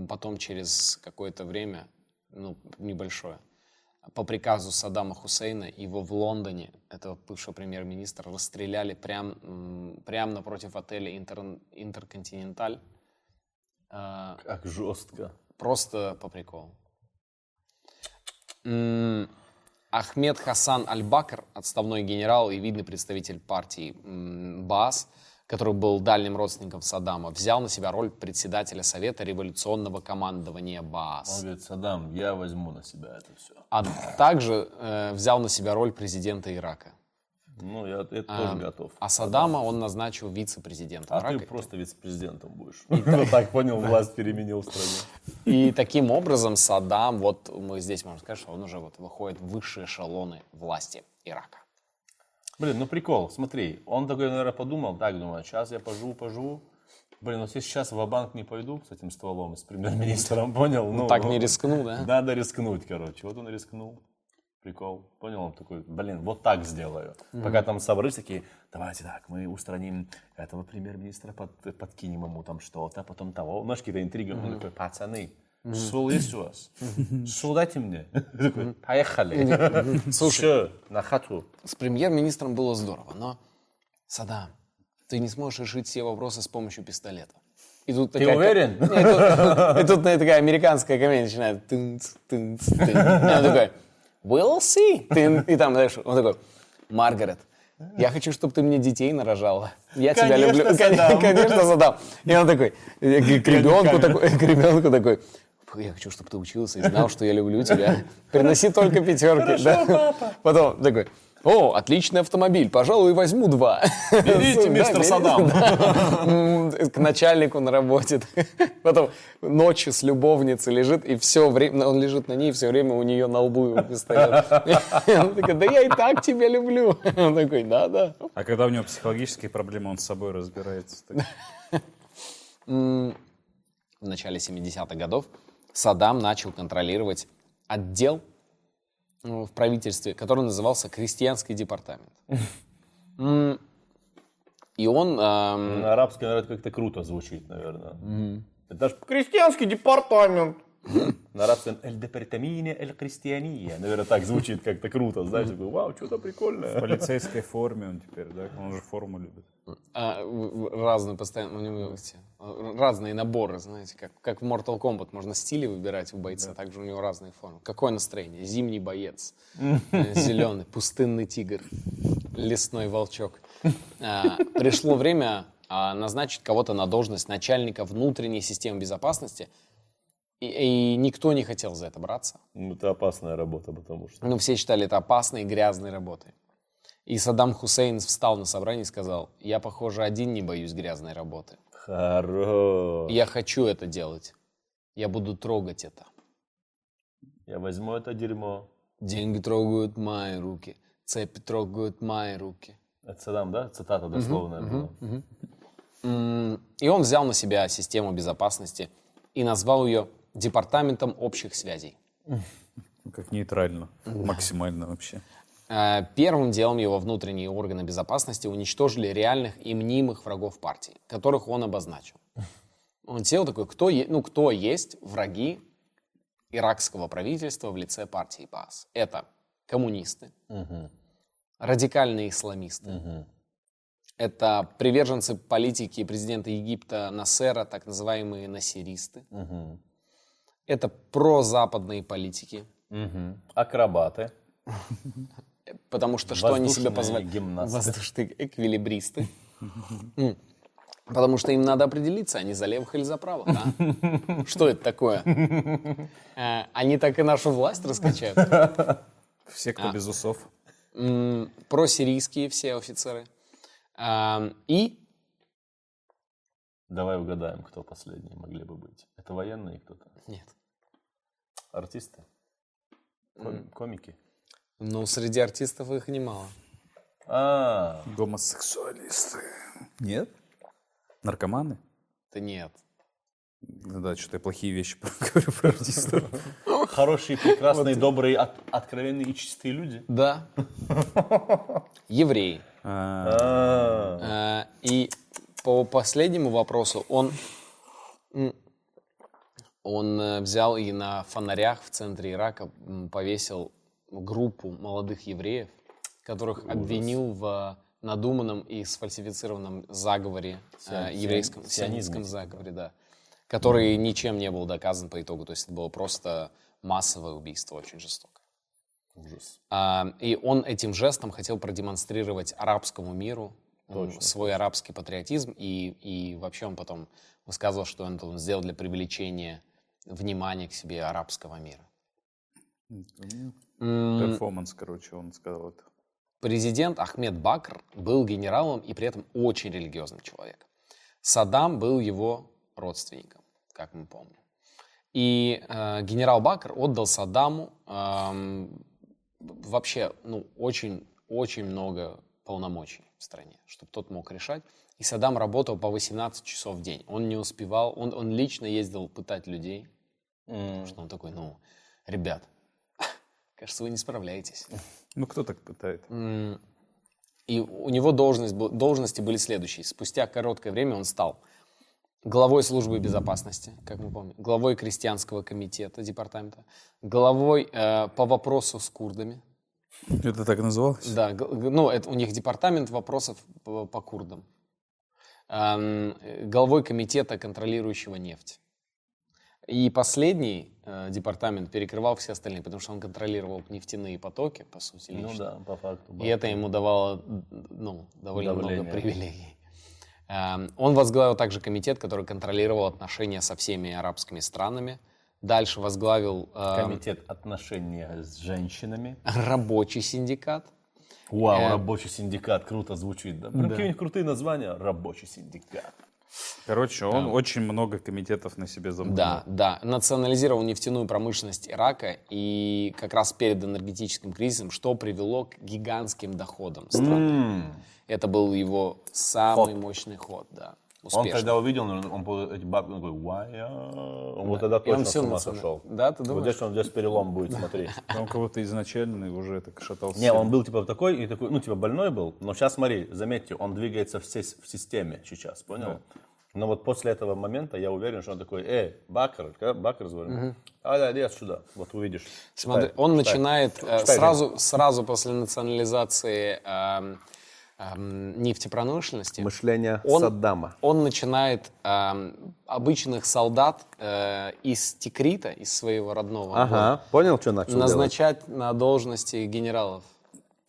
потом через какое-то время, ну, небольшое, по приказу Саддама Хусейна его в Лондоне, этого бывшего премьер-министра, расстреляли прям, прям напротив отеля Интер- Интерконтиненталь. А, Как жестко. Просто по приколу. Ахмед Хасан Аль-Бакр, отставной генерал и видный представитель партии БАС, который был дальним родственником Саддама, взял на себя роль председателя Совета революционного командования Он БАС. говорит, Саддам, я возьму на себя это все. А также э, взял на себя роль президента Ирака. Ну, я это А, тоже готов. А Саддама он назначил вице-президентом А ты Ирака. просто вице-президентом будешь. Вот так понял, власть переменил в стране. И таким образом Саддам, вот мы здесь можем сказать, что он уже вот выходит в высшие эшелоны власти Ирака. Блин, ну прикол, смотри, он такой, наверное, подумал, так, думаю, сейчас я поживу, поживу. Блин, ну если сейчас в банк не пойду с этим стволом, с премьер-министром, понял? Ну, Так не рискну, да? Надо рискнуть, короче. Вот он рискнул. Прикол. Понял? Он такой, блин, вот так сделаю. Пока там собрались такие, давайте так, мы устраним этого премьер-министра, под, подкинем ему там что-то, потом того. Знаешь, какие-то интриги. Он такой, пацаны, стул есть у вас? Дайте мне. Такой, Поехали. Слушай, на хату. С премьер-министром было здорово, но, Саддам, ты не сможешь решить все вопросы с помощью пистолета. И тут такая, уверен? И тут, и тут такая американская комедия начинает. Тынц, тынц, тынц. Он такой, we'll see. Тын. И там, знаешь, он такой, Маргарет, я хочу, чтобы ты мне детей нарожала. Я тебя Конечно, люблю. Саддам. Конечно, задам. И он такой, э, к ребенку такой, к ребенку такой, я хочу, чтобы ты учился и знал, что я люблю тебя. Приноси только пятерки. да. Потом такой, о, отличный автомобиль, пожалуй, возьму два. Берите, мистер берите, Саддам. да. М, К начальнику на работе. Потом ночью с любовницей лежит, и все время, он лежит на ней, и все время у нее на лбу пистолет. И Она такая, да я и так тебя люблю. Он такой, да, да. А когда у него психологические проблемы, он с собой разбирается. В начале 70-х годов Саддам начал контролировать отдел ну, в правительстве, который назывался Крестьянский департамент. И он... эм, На арабском, наверное, как-то круто звучит, наверное. Это даже крестьянский департамент. На арабском «Эль департамине эль крестьяния». Наверное, так звучит как-то круто, знаешь, такой, вау, что-то В прикольное. полицейской форме он теперь, да? Он же форму любит. а, в- в- разные постоянно, у него эти, э, разные наборы, знаете, как, как в Mortal Kombat можно стили выбирать у бойца, также у него разные формы. Какое настроение? Зимний боец, зеленый, пустынный тигр, лесной волчок. А, Пришло время а, назначить кого-то на должность начальника внутренней системы безопасности, и, и никто не хотел за это браться. Ну, это опасная работа, потому что... Ну, все считали это опасной и грязной работой. И Саддам Хусейн встал на собрании и сказал, я, похоже, один не боюсь грязной работы. Хорош. Я хочу это делать. Я буду трогать это. Я возьму это дерьмо. Деньги трогают мои руки. Цепи трогают мои руки. Это Саддам, да? Цитата дословная была. М, И он взял на себя систему безопасности и назвал ее Департаментом общих связей. Ну, Как нейтрально. Максимально вообще. Э, Первым делом его внутренние органы безопасности уничтожили реальных и мнимых врагов партии, которых он обозначил. Он сел такой, кто, е- ну, кто есть враги иракского правительства в лице партии БАС? Это коммунисты, радикальные исламисты, это приверженцы политики президента Египта Насера, так называемые насеристы, это прозападные политики, Мгм. Акробаты. Потому что что они себе позволяют? гимнасты. Воздушные эквилибристы. Потому что им надо определиться, они за левых или за правых. да? Что это такое? Э, Они так и нашу власть раскачают. Все, кто без усов. Просирийские все офицеры. Эм, И Давай угадаем, кто последние могли бы быть. Это военные кто-то? нет. Артисты? Ком- Комики? Ну, среди артистов их немало. А, Гомосексуалисты. Нет? Наркоманы? Да нет. Ну Да, что-то я плохие вещи говорю про артистов. Хорошие, прекрасные, добрые, от- откровенные и чистые люди. Да. Еврей. А, А, Э, И по последнему вопросу он, м, он э, взял и на фонарях в центре Ирака повесил группу молодых евреев, которых обвинил в надуманном и сфальсифицированном заговоре, э, Сион- еврейском, сион- сионистском заговоре, да, который ничем не был доказан по итогу. То есть это было просто массовое убийство, очень жестокое. ужас. А, И он этим жестом хотел продемонстрировать арабскому миру м, свой арабский патриотизм. И, и вообще он потом высказывал, что это он сделал для привлечения внимания к себе арабского мира. М, Перформанс, короче, он сказал это. Президент Ахмед Бакр был генералом и при этом очень религиозным человеком. Саддам был его родственником, как мы помним. И э, генерал Бакр отдал Саддаму эм, вообще ну, очень, очень много полномочий в стране, чтобы тот мог решать. И Саддам работал по 18 часов в день. Он не успевал, он, он лично ездил пытать людей, потому что он такой, ну, ребят, кажется, вы не справляетесь. Ну, кто так пытает? И у него должность, должности были следующие. Спустя короткое время он стал главой службы безопасности, как мы помним, главой крестьянского комитета департамента, главой э, по вопросу с курдами. Это так называлось? Да, ну, это у них департамент вопросов по, по курдам. Э, главой комитета, контролирующего нефть. И последний э, департамент перекрывал все остальные, потому что он контролировал нефтяные потоки, по сути, Ну лично. да, по факту. И это ему давало ну, довольно много Давление. привилегий. Эм, Он возглавил также комитет, который контролировал отношения со всеми арабскими странами. Дальше возглавил эм, Комитет отношения с женщинами. рабочий синдикат. Вау, Э, рабочий синдикат, круто звучит. Да? Прям какие-нибудь крутые названия. Рабочий синдикат. Короче, он очень много комитетов на себе замкнул. Да, да. Национализировал нефтяную промышленность Ирака и как раз перед энергетическим кризисом, что привело к гигантским доходам страны. Это был его самый Ход. мощный ход, да. Он Успешный. когда увидел, он, он эти бабки, он такой, «Вая». Он вот тогда И он точно с ума сошел. Да, ты Вот думаешь? здесь он здесь перелом будет смотреть. Он кого-то изначально уже это шатался. Не, он был типа такой, и такой, ну типа больной был, но сейчас смотри, заметьте, он двигается в, сес- в системе сейчас, понял? Но вот после этого момента я уверен, что он такой, эй, Бакр, как Бакр звонит, а да, иди сюда, вот увидишь. Смотри, Читай, он читай. начинает э, Читай, сразу, сразу после национализации эм, эм, нефтепромышленности. Мышление Он- Саддама. Он начинает эм, обычных солдат э, из Тикрита, из своего родного города, Ага, понял, что начал делать? назначать на должности генералов.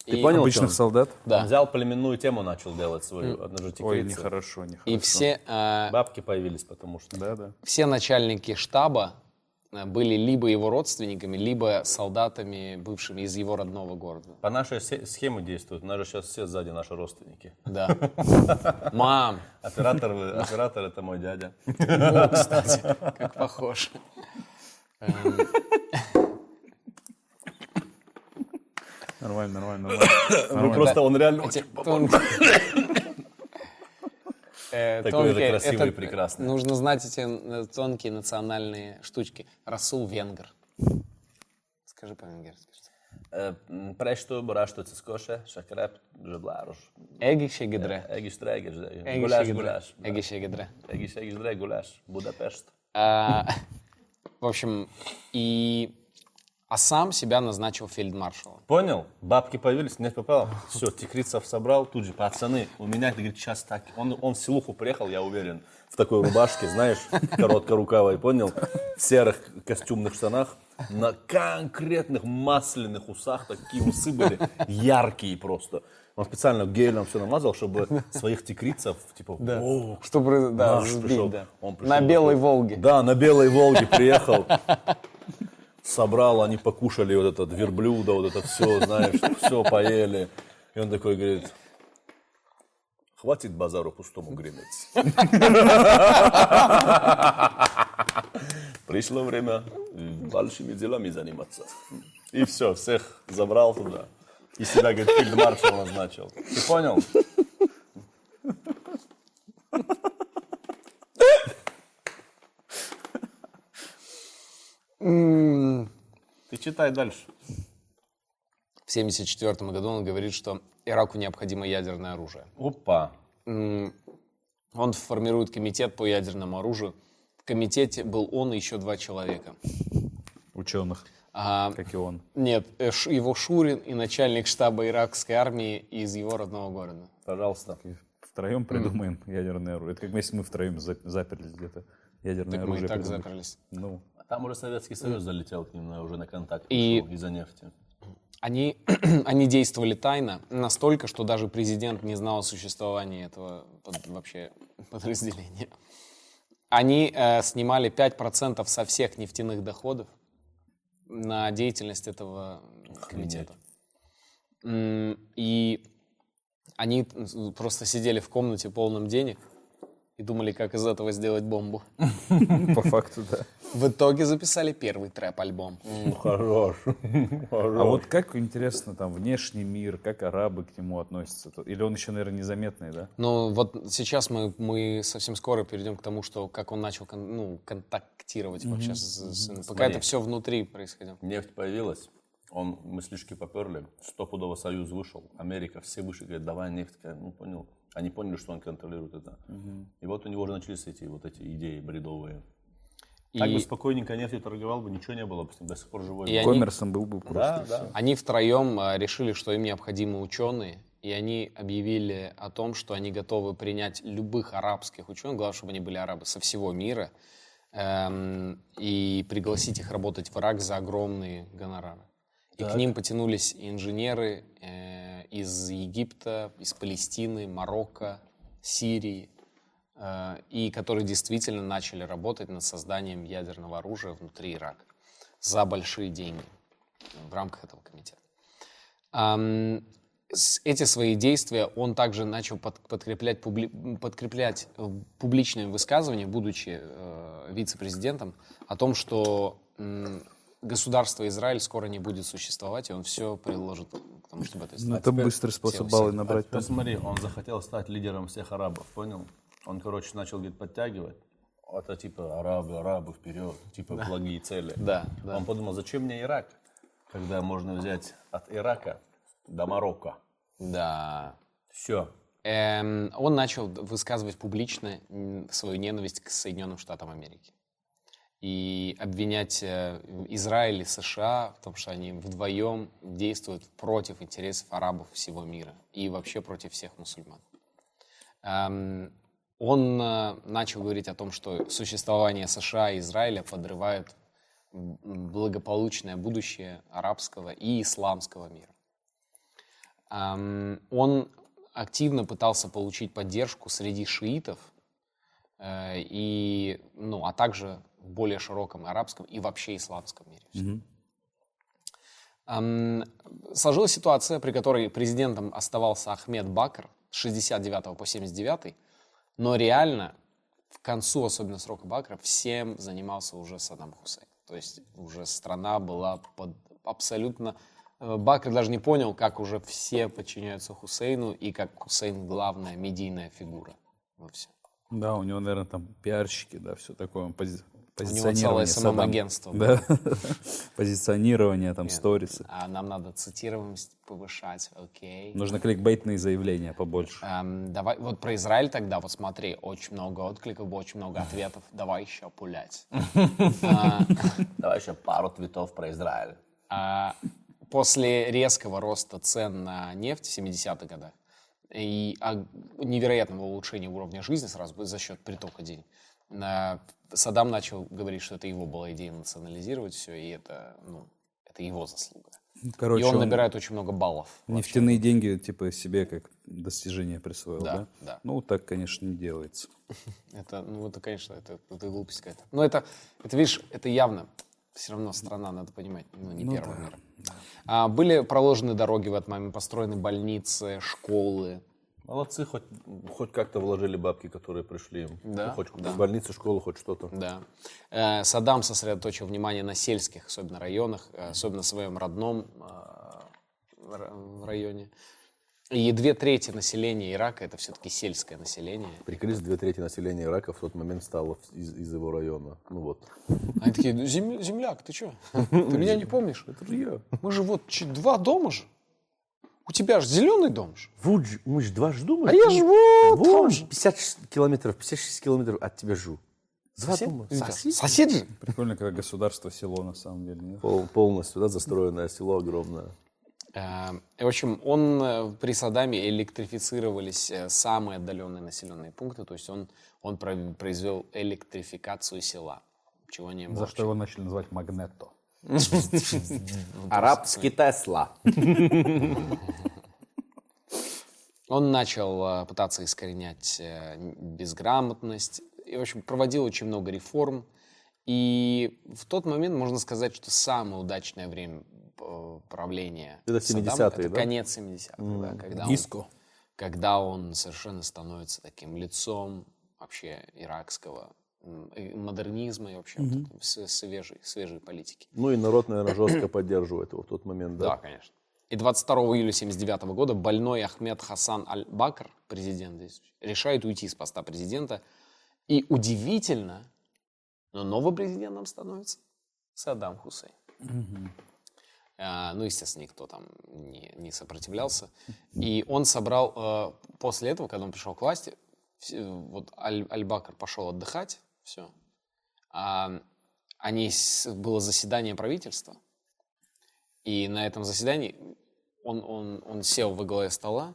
Ты И- понял, Обычных чё? солдат? Да. Он взял племенную тему, начал делать свою, одну же Ой, нехорошо, нехорошо. И все, э, Бабки появились, потому что. Да, да. все начальники штаба были либо его родственниками, либо солдатами, бывшими из его родного города. По нашей се- схеме действуют, у нас же сейчас все сзади наши родственники. Да. Мам, Оператор, оператор это мой дядя. О, кстати, как похож. Нормально, нормально, нормально. Ну просто он реально очень Э, Такой же тонкие- красивый и это- прекрасный. Нужно знать эти э, тонкие национальные штучки. Расул Венгр. Скажи по-венгерски. Э, м, Presto, burašto ciskoše, šakrep, žeblaroš. Эги шегедре. Egis tregež, Эги гуляш, гуляш. Эги шегедре. Egis, egis dre, гуляш. Будапешт. А, В общем, и... А сам себя назначил фельдмаршалом. Понял? Бабки появились, нет попал. Все, Тикрицев собрал, тут же, пацаны, у меня, ты говорит, сейчас так. Он, он в селуху приехал, я уверен, в такой рубашке, знаешь, короткорукавой, понял? В серых костюмных штанах, на конкретных масляных усах, такие усы были яркие просто. Он специально гелем все намазал, чтобы своих тикрицев, типа, «О, Чтобы да, наш сбить, пришел». да. Он пришел На белой такой, Волге. Да, на белой Волге приехал. Собрал, они покушали вот этот верблюда, вот это все, знаешь, все поели. И он такой говорит, хватит базару пустому греметь. Пришло время большими делами заниматься. И все, всех забрал туда. И себя, говорит, фельдмаршал назначил. Ты понял? Читай дальше. В 1974 году он говорит, что Ираку необходимо ядерное оружие. Опа. Он формирует комитет по ядерному оружию. В комитете был он и еще два человека. Ученых, А, как и он. нет, э, его Шурин и начальник штаба иракской армии из его родного города. Пожалуйста. Втроем придумаем ядерное оружие. Это как если мы втроем за- заперлись где-то. Ядерное Так мы оружие и так придумать. заперлись. Ну, Там уже Советский Союз залетел к ним на- уже на контакт И- из-за нефти. Они, они действовали тайно, настолько, что даже президент не знал о существовании этого под- вообще подразделения. Они э, снимали 5% со всех нефтяных доходов на деятельность этого комитета. И они просто сидели в комнате полном денег и думали, как из этого сделать бомбу. по факту, да. В итоге записали первый трэп-альбом. Ну, хорош. А вот как, интересно, там, внешний мир, как арабы к нему относятся? Или он еще, наверное, незаметный, да? Ну, вот сейчас мы, мы совсем скоро перейдем к тому, что как он начал ну, контактировать вообще с, Пока это все внутри происходило. Нефть появилась, он, мыслишки поперли, стопудово Союз вышел, Америка, все вышли, говорят, давай нефть, ну понял. Они поняли, что он контролирует это. И вот у него уже начались эти вот эти идеи бредовые. Так И- бы спокойненько нефтью торговал бы, ничего не было бы, до сих пор живой. И был. они- Коммерсом был бы просто. Да, да. Они втроем а, решили, что им необходимы ученые, и они объявили о том, что они готовы принять любых арабских ученых, главное, чтобы они были арабы со всего мира, эм, и пригласить их работать в Ирак за огромные гонорары. И к ним потянулись инженеры э, из Египта, из Палестины, Марокко, Сирии, э, и которые действительно начали работать над созданием ядерного оружия внутри Ирака за большие деньги в рамках этого комитета. С- эти свои действия он также начал под- подкреплять, публи- подкреплять э, публичными высказываниями, будучи э, вице-президентом, о том, что государство Израиль скоро не будет существовать, и он все приложит к тому, чтобы это Ну, сделать. это быстрый способ баллы А набрать. теперь смотри, он захотел стать лидером всех арабов, понял? Он, короче, начал, говорит, подтягивать. Это типа арабы, арабы вперед, типа благие цели. Да, да. Он подумал, зачем мне Ирак, когда можно взять от Ирака до Марокко. Да. Все. Эм, он начал высказывать публично свою ненависть к Соединенным Штатам Америки. И обвинять э, Израиль и США в том, что они вдвоем действуют против интересов арабов всего мира и вообще против всех мусульман. Эм, он э, начал говорить о том, что существование США и Израиля подрывает благополучное будущее арабского и исламского мира. Ам, Он активно пытался получить поддержку среди шиитов, э, и, ну, а также в более широком арабском и вообще исламском мире. Ам, Сложилась ситуация, при которой президентом оставался Ахмед Бакр с 69 по 79, но реально к концу, особенно срока Бакра, всем занимался уже Саддам Хусейн. То есть уже страна была под абсолютно... э, Бакр даже не понял, как уже все подчиняются Хусейну и как Хусейн главная медийная фигура во всем. Да, у него, наверное, там пиарщики, да, все такое. Пози... У него позиционирование целое. СММ-агентство. Да. Позиционирование, там, сторисы. А нам надо цитируемость повышать, окей. Нужно кликбейтные заявления побольше. Эм, давай, вот про Израиль тогда, вот смотри, очень много откликов, очень много ответов. Давай еще пулять. Давай еще пару твитов про Израиль. А, После резкого роста цен на нефть в 70-х годах и а, невероятного улучшения уровня жизни сразу за счет притока денег, Саддам начал говорить, что это его была идея национализировать все, и это, ну, это его заслуга. Короче, и он, он набирает очень много баллов. нефтяные деньги, типа, себе как достижение присвоил, Да, да? да. Ну, так, конечно, не делается. Это, ну, это, конечно, это, это глупость какая-то. Но это, это, видишь, это явно все равно страна, надо понимать, ну, не первого мира. А, были проложены дороги в этот момент, построены больницы, школы. Молодцы, хоть, хоть как-то вложили бабки, которые пришли им. Да, Ну, хоть да. в больницу, школу, хоть что-то. Да. Э, Саддам сосредоточил внимание на сельских, особенно районах, э, особенно в своем родном э, районе. И две трети населения Ирака это все-таки сельское население. Приколись, две трети населения Ирака в тот момент стало из, из его района. Ну вот. Они такие, «Ну, «Зем- земляк, ты что? Ты меня не помнишь? Это же я. Мы же вот чуть два дома же. У тебя же зеленый дом же. Вот ж- мы же два жду. А я живу там Вон, же. 50 километров, 56 километров от тебя жду. Два Сосед? дома. Сосед? Сосед. Же. Прикольно, как государство село на самом деле. нет? Пол- полностью, да, застроенное село огромное. Э, В общем, он э, при Саддаме электрифицировались э, самые отдаленные населенные пункты, то есть он, он про- произвел электрификацию села, чего не было. За что его начали называть Магнетто. Арабский Тесла. Он начал э, пытаться искоренять э, безграмотность, и, в общем, проводил очень много реформ. И в тот момент можно сказать, что самое удачное время э, правления Это Саддама 70-е, это да? конец 70-х, да, когда он- Диско. когда он совершенно становится таким лицом вообще иракского модернизма и вообще вот этой с- свежей, свежей политики. Ну и народ, наверное, жестко поддерживает его в тот момент, Да, да? конечно. И 22 июля 79 года больной Ахмед Хасан Аль-Бакр, президент, здесь, решает уйти с поста президента. И удивительно, но новым президентом становится Саддам Хусейн. А, ну, естественно, никто там не, не сопротивлялся. И он собрал, э, после этого, когда он пришел к власти, все- вот Аль- Аль-Бакр пошел отдыхать, все. А, они, с- было заседание правительства, и на этом заседании он, он, он сел во главе стола,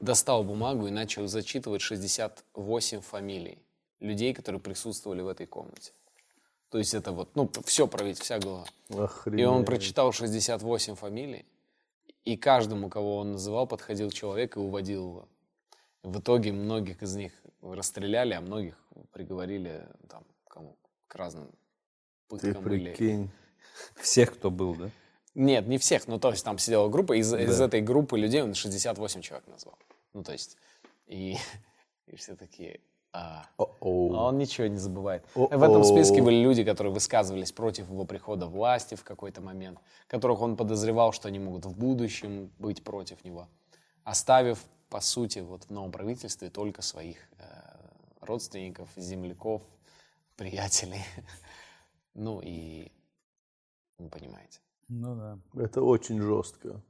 достал бумагу и начал зачитывать 68 фамилий людей, которые присутствовали в этой комнате. То есть это вот, ну, все править, вся голова. Охренеть. И он прочитал 68 фамилий, и каждому, кого он называл, подходил человек и уводил его. В итоге многих из них расстреляли, а многих приговорили там, кому, к разным Ты пыткам или... прикинь. Всех, кто был, да? Нет, не всех, ну то есть там сидела группа, из, из Да. этой группы людей он 68 человек назвал. Ну то есть, и, и все такие... «А». А он ничего не забывает. О-оу. В этом списке были люди, которые высказывались против его прихода власти в какой-то момент, которых он подозревал, что они могут в будущем быть против него, оставив, по сути, вот в новом правительстве только своих э, родственников, земляков, приятелей. Ну и вы понимаете. Ну да. Это очень жестко.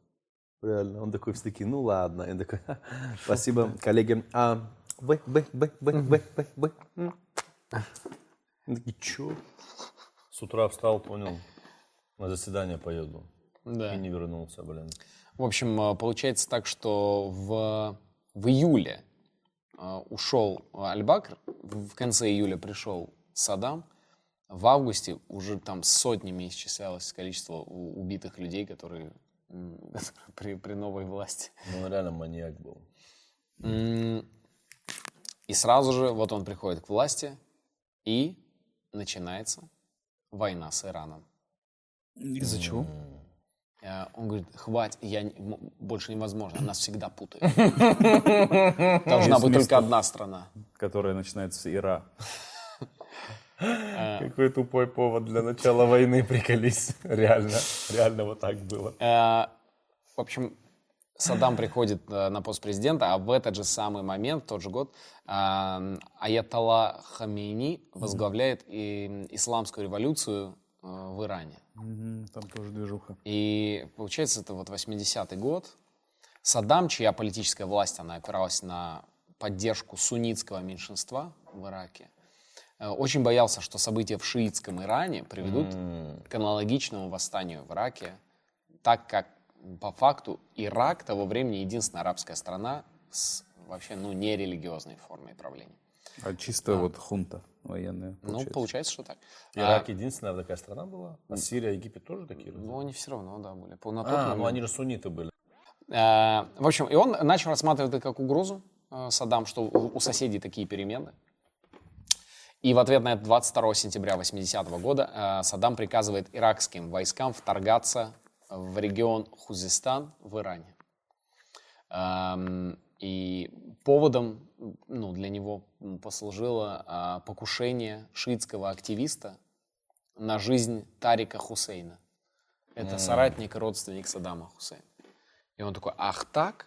Реально. Он такой все таки ну ладно. Он такой, «Ха, спасибо, коллеги. А, вы, вы, вы, вы, вы, вы, вы. м». Они такие, чё? С утра встал, понял, на заседание поеду. Да. И не вернулся, блин. В общем, э, получается так, что в, в июле ушел Аль-Бакр, в в конце июля пришел Саддам, в августе уже там сотнями исчислялось количество убитых людей, которые при, при новой власти. Ну, он реально маньяк был. И сразу же вот он приходит к власти, и начинается война с Ираном. Из-за чего? Э, Он говорит, хватит, я больше невозможно, нас всегда путают. Должна быть только одна страна. Которая начинается с Ира. Какой тупой повод для начала войны, приколись. Реально, реально вот так было. Э, В общем, Саддам приходит э, на пост президента, а в этот же самый момент, в тот же год, э, Аятолла Хамейни возглавляет исламскую революцию э, в Иране. Там тоже движуха. И получается, это вот 80-й год. Саддам, чья политическая власть, она опиралась на поддержку суннитского меньшинства в Ираке, э, очень боялся, что события в шиитском Иране приведут к аналогичному восстанию в Ираке, так как по факту Ирак того времени единственная арабская страна с вообще ну, нерелигиозной формой правления. А чисто вот хунта военная. Ну, получается. получается, что так. Ирак единственная такая страна была? А Сирия, Египет тоже такие? А, ну, они все равно, да, были. На тот А, ну момент. они же сунниты были. Э, В общем, и он начал рассматривать это как угрозу, э, Саддам, что у у соседей такие перемены. И в ответ на это 22 сентября 80 года э, Саддам приказывает иракским войскам вторгаться в регион Хузистан в Иране. Эм, И поводом ну, для него послужило а, покушение шиитского активиста на жизнь Тарика Хусейна. Это соратник и родственник Саддама Хусейна. И он такой, ах так?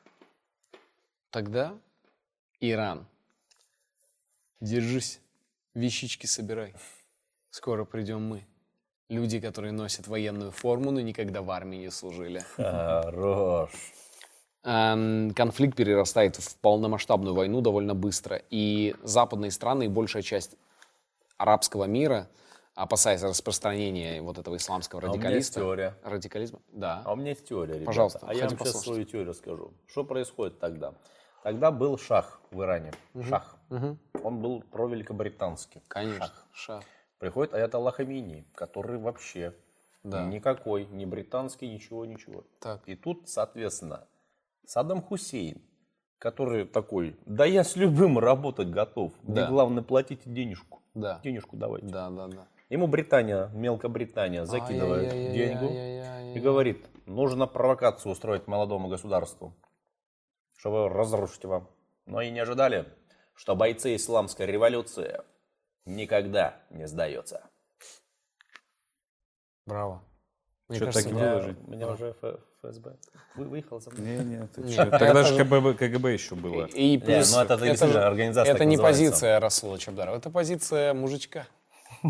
Тогда Иран. Держись, вещички собирай. Скоро придем мы. Люди, которые носят военную форму, но никогда в армии не служили. Хорош. Эм, Конфликт перерастает в полномасштабную войну довольно быстро. И западные страны и большая часть арабского мира, опасаясь распространения вот этого исламского А у меня есть теория. радикализма, да. А у меня есть теория, ребята. Пожалуйста, А я вам сейчас послушать. свою теорию скажу. Что происходит тогда? Тогда был шах в Иране. Шах. Он был провеликобританский. Конечно. Шах. Шах. Приходит Аятолла Хамини, который вообще Да. никакой, не британский, ничего, ничего. Так. И тут, соответственно, Саддам Хусейн, который такой, да я с любым работать готов. Мне Да. главное платите денежку. Да. Денежку давайте. Да, да, да. Ему Британия, Мелкобритания закидывает Ай-яй-яй-яй-яй-яй-яй. деньгу и говорит, нужно провокацию устроить молодому государству, чтобы разрушить его. Но и не ожидали, что бойцы исламской революции никогда не сдаются. Браво. Мне Чё, кажется, так и я- выложить? У меня уже ФСБ вы- выехал за мной. Не, не, ты это Тогда же КГБ, КГБ еще было. И Не, плюс, ну это действительно же- организация Это не называется. позиция Расула Чабдарова, это позиция мужичка.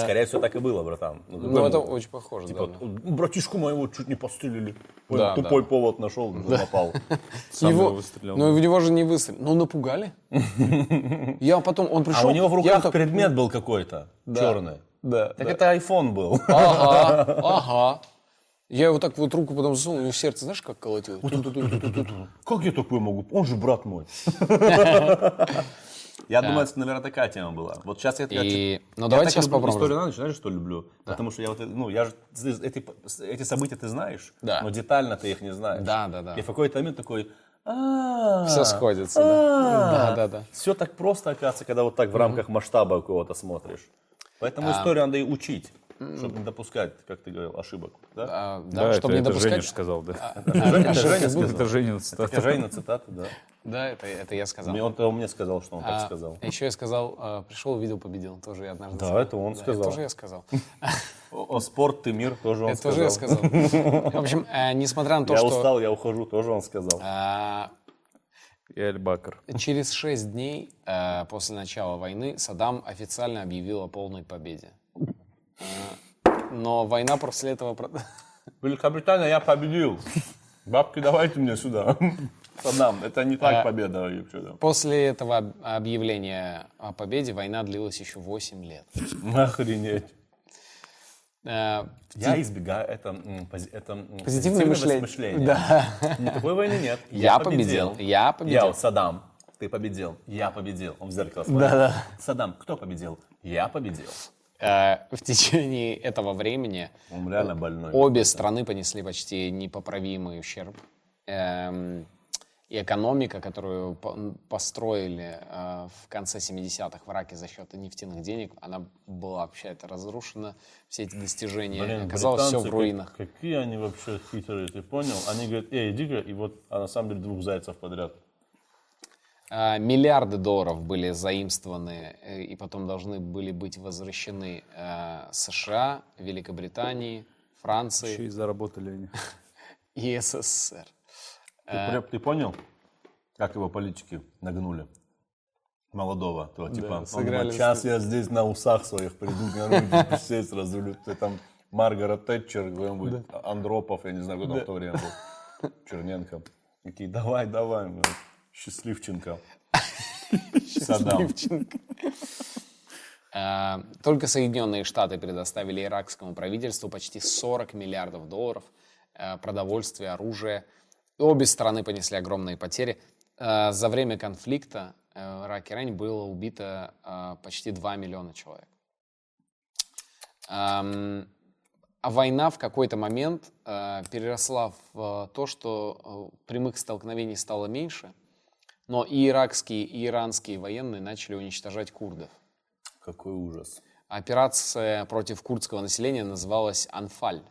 Скорее всего, так и было, братан. Ну, Ну, это очень похоже, Типа, да. братишку моего чуть не пострелили. Да, Тупой да. повод нашел, напал. Сам Его- его выстрелял. Ну, и в него же не выстрелили. Ну, напугали. Я потом, он А пришел... у него в руках так- предмет был какой-то, Да. черный. Да, Так да. это iPhone был. Ага, ага. Я его так вот руку потом засунул, у него сердце, знаешь, как колотило? Как я такой могу? Он же брат мой. Я думаю, это, наверное, такая тема была. Вот сейчас я, я И... Ну, я давайте так сейчас попробуем. Историю на ночь, знаешь, что люблю? Потому что я вот, ну, я же, эти, эти события ты знаешь, Да. но детально ты их не знаешь. Да, да, да. И в какой-то момент такой, «А, Все сходится, да. Да, да, да. Все так просто, оказывается, когда вот так в рамках масштаба кого-то смотришь. Поэтому историю надо и учить, чтобы не допускать, как ты говорил, ошибок. Да? А, Да, Да, это, чтобы не это Женя допускать... же сказал, да. А, Женя, ошибки Женя сказал. Это Женя цитата. Это Женя цитата, да. Да, это, это я сказал. Мне- Он, он мне сказал, что он так А, сказал. Еще я сказал, а, пришел, увидел, победил. Тоже я однажды Да, сказал. это он Да, сказал. Это тоже я сказал. О, спорт, ты мир, тоже он Это тоже сказал. я сказал. В общем, э, несмотря на то, Я что устал, я ухожу, тоже он сказал. а, И Аль-Бакр. через шесть дней э, после начала войны Саддам официально объявил о полной победе. Но война после этого... Великобритания, я победил. Бабки давайте мне сюда. Саддам, это не так победа. и всё, да. После этого об- объявления о победе война длилась еще 8 лет. Охренеть. Э, Я избегаю это, это Позитивное позитивного мышление. Да. Никакой войны нет. Я победил. Я победил. Я Саддам, ты победил. Я победил. Он в зеркало смотрит. Да-да. Саддам, кто победил? Я победил. Э, В течение этого времени Он реально больной. обе страны понесли почти непоправимый ущерб. Эм, И экономика, которую по- построили э, в конце 70-х в Ираке за счет нефтяных денег, она была вообще это разрушена. Все эти достижения Блин, оказалось все в руинах. как- какие они вообще хитрые, ты понял? Они говорят, эй, иди-ка, и вот, а на самом деле двух зайцев подряд. А, Миллиарды долларов были заимствованы э, и потом должны были быть возвращены э, США, Великобритании, Франции Еще и заработали они. и СССР. Ты, Э. ты понял, как его политики нагнули? Молодого, то, типа, он сыграли сейчас я здесь на усах своих приду, на руки сесть, разрулю. Ты там Маргарет Тэтчер, кто-нибудь, Андропов, я не знаю, кто там в то время был, Черненко. Такие, давай, давай, ну, счастливченко. Саддам. Э, Только Соединенные Штаты предоставили иракскому правительству почти 40 миллиардов долларов э, продовольствия, оружия. И обе стороны понесли огромные потери. Э, За время конфликта в Ираке и Иране было убито почти 2 миллиона человек. А война в какой-то момент переросла в то, что прямых столкновений стало меньше, но и иракские, и иранские военные начали уничтожать курдов. Какой ужас. Операция против курдского населения называлась «Анфаль».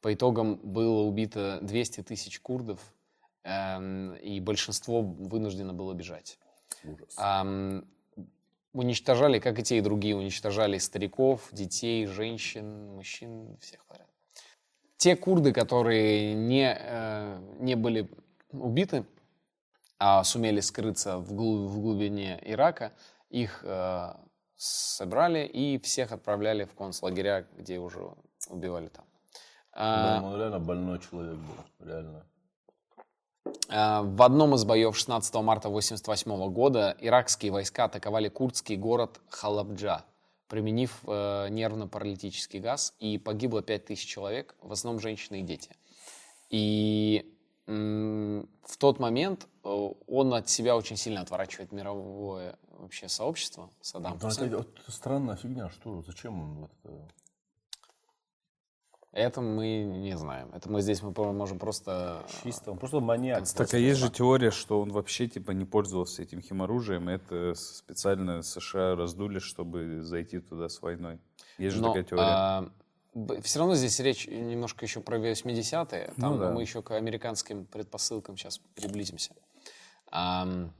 По итогам было убито 200 тысяч курдов, эм, и большинство вынуждено было бежать. Ужас. Ам, уничтожали, как и те, и другие, уничтожали стариков, детей, женщин, мужчин, всех подряд. Те курды, которые не, э, не были убиты, а сумели скрыться в, глу- в глубине Ирака, их э, собрали и всех отправляли в концлагеря, где уже убивали там. А, Блин, он реально больной человек был, реально. а, В одном из боев 16 марта 1988 года иракские войска атаковали курдский город Халабджа, применив э, нервно-паралитический газ, и погибло 5000 человек, в основном женщины и дети. И в тот момент он от себя очень сильно отворачивает мировое вообще сообщество, Саддам Да, это, вот странная фигня, что, зачем он вот это... Это мы не знаем. Это мы здесь мы можем просто... Чисто, он просто маньяк. Так а есть же теория, что он вообще типа не пользовался этим химоружием, и это специально США раздули, чтобы зайти туда с войной. Есть же Но, такая теория. Все равно здесь речь немножко еще про 80-е. Там Ну да. мы еще к американским предпосылкам сейчас приблизимся. Ам,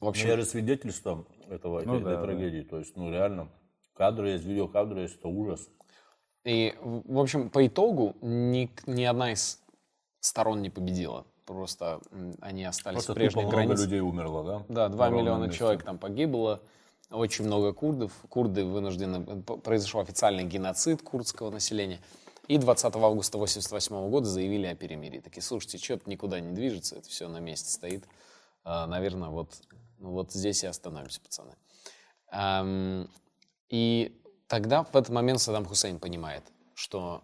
в общем, Я же свидетельством этого, Ну этой, этой да, да. трагедии. То есть, ну реально, кадры есть, видеокадры есть, это ужас. и, в общем, по итогу ни, ни одна из сторон не победила. Просто они остались Просто в прежних тупо много границах. людей умерло, да? Да, 2 На ровном миллиона месте. человек там погибло, очень много курдов. Курды вынуждены, п- произошел официальный геноцид курдского населения. И 20 августа 1988 года заявили о перемирии. Такие, слушайте, что-то никуда не движется, это все на месте стоит. А, наверное, вот, ну вот здесь и остановимся, пацаны. И тогда в этот момент Саддам Хусейн понимает, что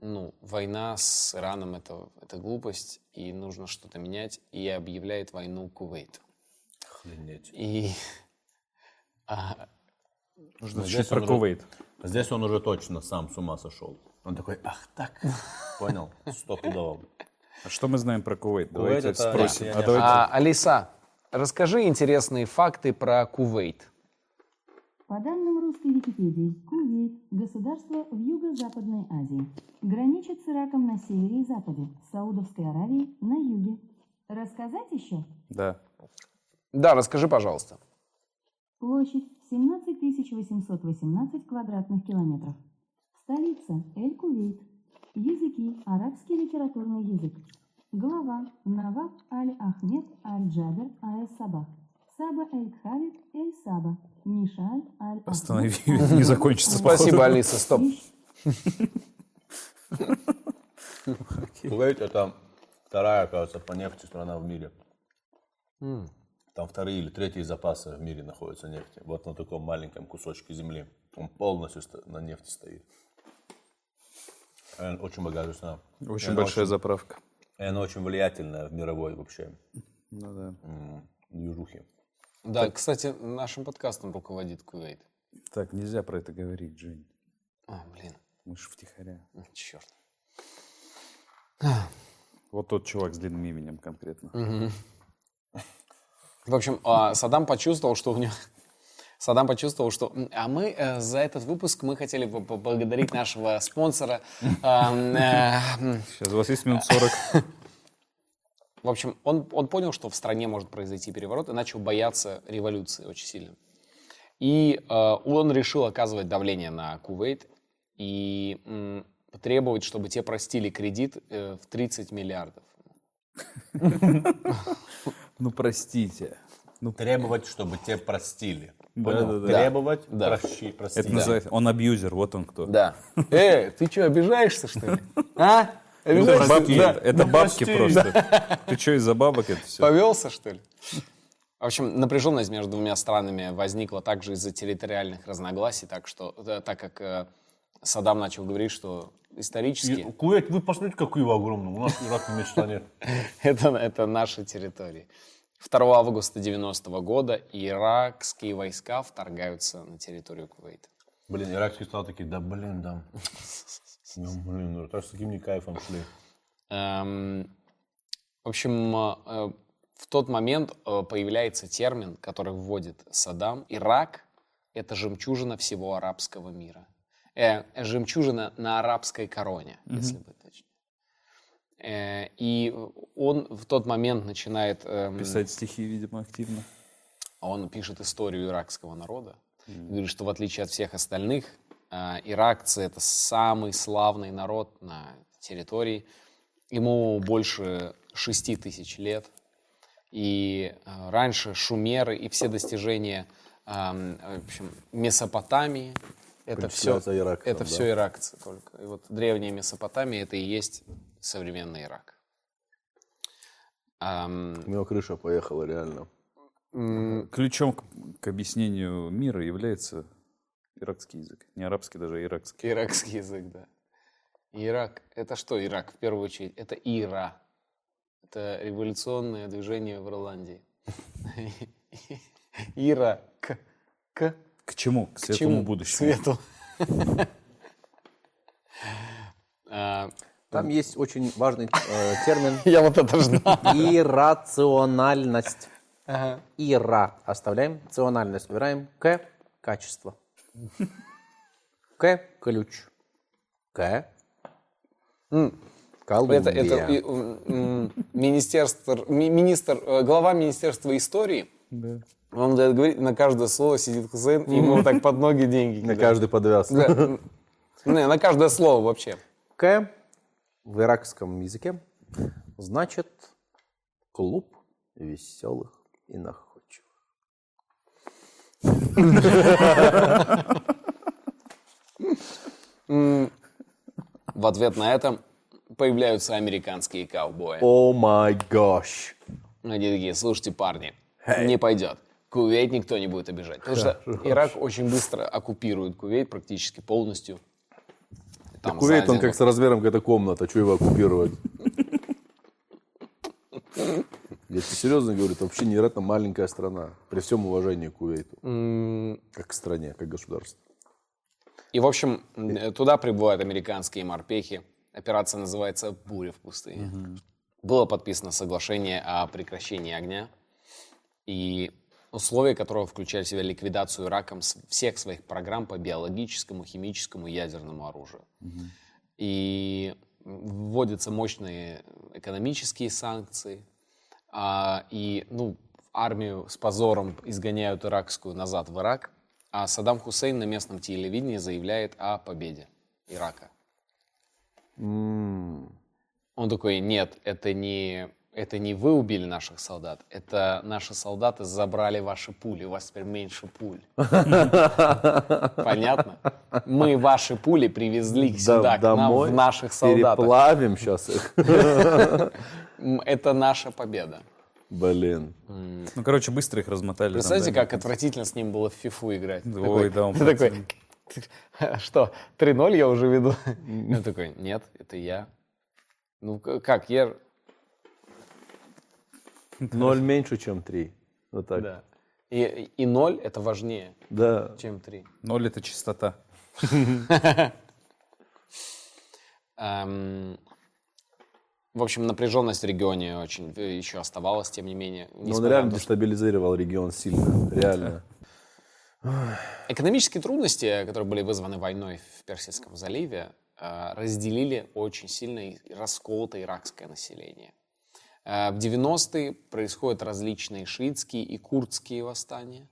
ну, война с Ираном это, это глупость, и нужно что-то менять, и объявляет войну Кувейту. Охренеть. И а, Нужно здесь чуть про уже- Кувейт. Здесь он уже точно сам с ума сошел. Он такой, ах так, понял, стопудово. А что мы знаем про Кувейт? Кувейт Давайте это- спросим. я А давайте- а, Алиса, расскажи интересные факты про Кувейт. По данным русской Википедии, Кувейт – государство в Юго-Западной Азии. Граничит с Ираком на севере и западе, с Саудовской Аравией на юге. Рассказать еще? Да. Да, расскажи, пожалуйста. Площадь 17 818 квадратных километров. Столица – Эль-Кувейт. Языки – арабский литературный язык. Глава – Наваб Аль-Ахмед Аль-Джабер Аль-Саба. Саба Эль-Кхалид Эль-Саба. Мишаль Аль-Ахмед Останови, не закончится. Спасибо, Алиса, стоп. Кувейт это вторая, оказывается, по нефти страна в мире. Там вторые или третьи запасы в мире находятся нефти. Вот на таком маленьком кусочке земли. Он полностью на нефти стоит. Э, Очень богатая страна. Очень Она большая заправка. И она очень влиятельная в мировой вообще Ну да. движухе. Да, кстати, нашим подкастом руководит Кувейт. Так, нельзя про это говорить, Жень. А, блин, Мы же втихаря. черт. Вот тот чувак с длинным именем конкретно. В общем, а, Саддам почувствовал, что у него... Саддам почувствовал, что... А мы э, за этот выпуск мы хотели бы поблагодарить нашего спонсора. эм, э, Сейчас у вас есть минут 40. В общем, он, он понял, что в стране может произойти переворот и начал бояться революции очень сильно. И э, он решил оказывать давление на Кувейт и м, потребовать, чтобы те простили кредит э, в 30 миллиардов. Ну, простите. Требовать, чтобы те простили. Понял? да, да. Требовать, Да. прощи, прости. Это называется... Он абьюзер, вот он кто. Да. Э, ты что, обижаешься, что ли? А? Обижаешься? Бабки, Да. это бабки просто. Ты что, из-за бабок это все? Повелся, что ли? В общем, напряженность между двумя странами возникла также из-за территориальных разногласий, так что, э, так как Саддам начал говорить, что исторически И Кувейт, вы посмотрите, какой его огромный. У нас Ирак на мечта нет. это, это наши территории. 2 августа 90 года иракские войска вторгаются на территорию Кувейта. Блин, иракский стал такие, да блин, да. Ну, блин, ну так с таким не кайфом шли. Эм, в общем, э, в тот момент э, появляется термин, который вводит Саддам. Ирак — это жемчужина всего арабского мира. Э, жемчужина на арабской короне, если быть точнее. Э, и он в тот момент начинает... эм, Писать стихи, видимо, активно. он пишет историю иракского народа. Говорит, что в отличие от всех остальных, а, иракцы это самый славный народ на территории. Ему больше 6 тысяч лет. И э, раньше шумеры и все достижения эм, в общем, Месопотамии, это все, иракцам, это да. все иракцы только. И вот древняя Месопотамия это и есть современный Ирак. Ам, У него крыша поехала, реально. Ключом к, к объяснению мира является иракский язык. Не арабский даже, а иракский. Иракский язык, да. Ирак. Это что Ирак в первую очередь? Это Ира. Это революционное движение в Ирландии. Ира. К. К. Чему? К К светлому чему? будущему. Свету. А, Там есть очень важный э, термин Я вот это ждал. иррациональность. Ага. Ира оставляем, рациональность убираем. К – качество. К – ключ. К Колумбия. Это, это министерство, ми- министр, э, глава Министерства истории. Вам дает говорить, на каждое слово сидит Хусейн, и ему так под ноги деньги На каждый подвяз. Не, на каждое слово вообще. К в иракском языке значит клуб веселых и находчивых. В ответ на это появляются американские ковбои. О май гош. Они такие, слушайте, парни, не пойдет. Кувейт никто не будет обижать. Потому что Ирак очень быстро оккупирует Кувейт практически полностью. Там Кувейт, он как с размером какая-то комната, что его оккупировать? Я тебе серьезно говорю, это вообще невероятно маленькая страна. При всем уважении к Кувейту. Как к стране, как государству. И, в общем, м, туда прибывают американские морпехи. Операция называется «Буря в пустыне». Было подписано соглашение о прекращении огня. И условия которого включали в себя ликвидацию Ираком с- всех своих программ по биологическому, химическому и ядерному оружию. И вводятся мощные экономические санкции. А, и ну, армию с позором изгоняют иракскую назад в Ирак. А Саддам Хусейн на местном телевидении заявляет о победе Ирака. Он такой, нет, это не, это не вы убили наших солдат, это наши солдаты забрали ваши пули, у вас теперь меньше пуль. Понятно? Мы ваши пули привезли сюда, к нам, в наших солдатах. Переплавим сейчас их. Это наша победа. Блин. Ну, короче, быстро их размотали. да? как отвратительно с ним было в фифу играть. Ой, да, он Ты такой, что, 3-0 я уже веду? Он такой, нет, это я. Ну, как, я... Ноль меньше, чем три. Вот так. Да. И, и 0 это важнее, Да. чем 3. Ноль — это чистота. Эм, в общем, напряженность в регионе очень э, еще оставалась, тем не менее. Но он реально то, дестабилизировал регион сильно. Реально. Экономические трудности, которые были вызваны войной в Персидском заливе, э, разделили очень сильно и расколотое иракское население. Э, В 90-е происходят различные шиитские и курдские восстания.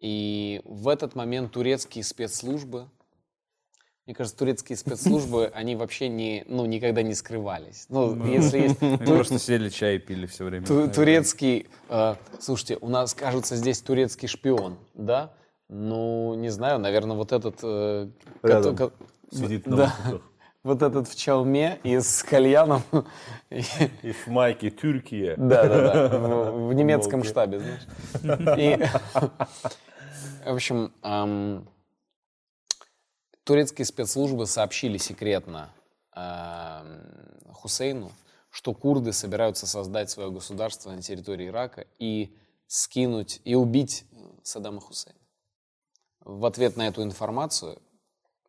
И в этот момент турецкие спецслужбы, мне кажется, турецкие спецслужбы, они вообще не, ну, никогда не скрывались. Ну, если есть Они просто сидели, чай пили все время. Ту- турецкий, э, слушайте, у нас, кажется, здесь турецкий шпион, да? Ну, не знаю, наверное, вот этот... э, Рядом. Сидит на да, выкупах. Вот этот в челме и с кальяном. И- в майке Тюркия. Да, да, да, в, в немецком штабе, знаешь. И, в общем, эм, турецкие спецслужбы сообщили секретно эм, Хусейну, что курды собираются создать свое государство на территории Ирака и скинуть, и убить Саддама Хусейна. В ответ на эту информацию,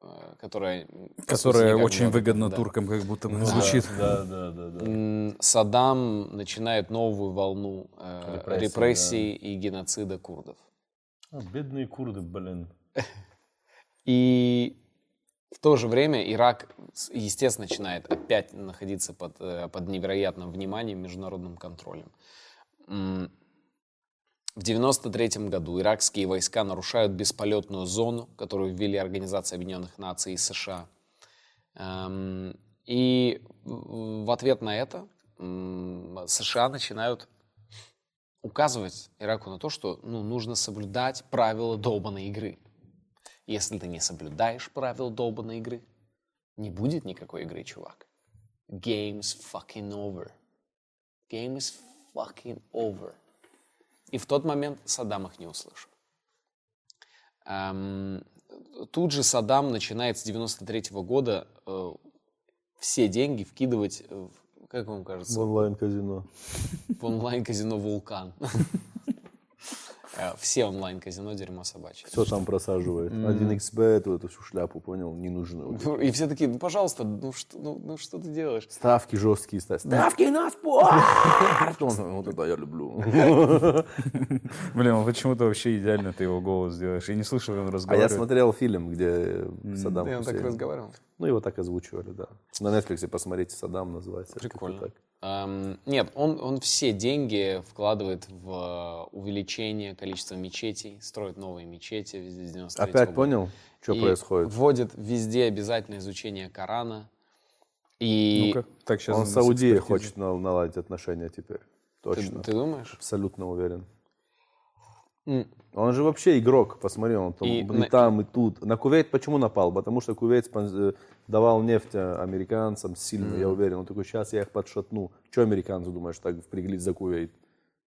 э, которая... сути, Которая никак очень не- выгодна да. туркам, как будто бы звучит. Да, да, да, да. Саддам начинает новую волну э, Репрессий, репрессий и геноцида курдов. А, Бедные курды, блин. И в то же время Ирак, естественно, начинает опять находиться под, э, под невероятным вниманием, международным контролем. В 93 году иракские войска нарушают бесполетную зону, которую ввели Организация Объединенных Наций и США. Эм, И в ответ на это США начинают указывать Ираку на то, что ну, нужно соблюдать правила долбанной игры. Если ты не соблюдаешь правила долбанной игры, не будет никакой игры, чувак. Game's fucking over. Game is fucking over. И в тот момент Саддам их не услышал. Эм, тут же Саддам начинает с 93 года э, все деньги вкидывать, в, как вам кажется, В онлайн-казино. в онлайн-казино «Вулкан». Э, Все онлайн-казино дерьмо собачье. Все там просаживает. 1xbet, вот эту всю шляпу, понял, ненужную. Ну, И все такие, ну, пожалуйста, ну что, ну, ну, что ты делаешь? Ставки жесткие ставь. Ставки на спорт! Вот это я люблю. Блин, почему-то вообще идеально ты его голос делаешь. Я не слышал, как он А я разговаривает. смотрел фильм, где Саддам Ты он так разговаривал? Ну, его так озвучивали, да. На Netflix посмотрите, Саддам называется. Прикольно. Эм, нет, он, он все деньги вкладывает в увеличение количества мечетей, строит новые мечети везде с 93 Опять понял, что И происходит? Вводит везде обязательное изучение Корана. И Ну-ка, так сейчас Он с Саудией хочет на- наладить отношения теперь. ты, Точно. ты думаешь? Абсолютно уверен. Он же вообще игрок, посмотри, он там И и, там, и тут. На Кувейт почему напал? Потому что Кувейт э, давал нефть э, американцам сильно, я уверен. Он такой, сейчас я их подшатну. Что американцы, думаешь, так впряглись за Кувейт?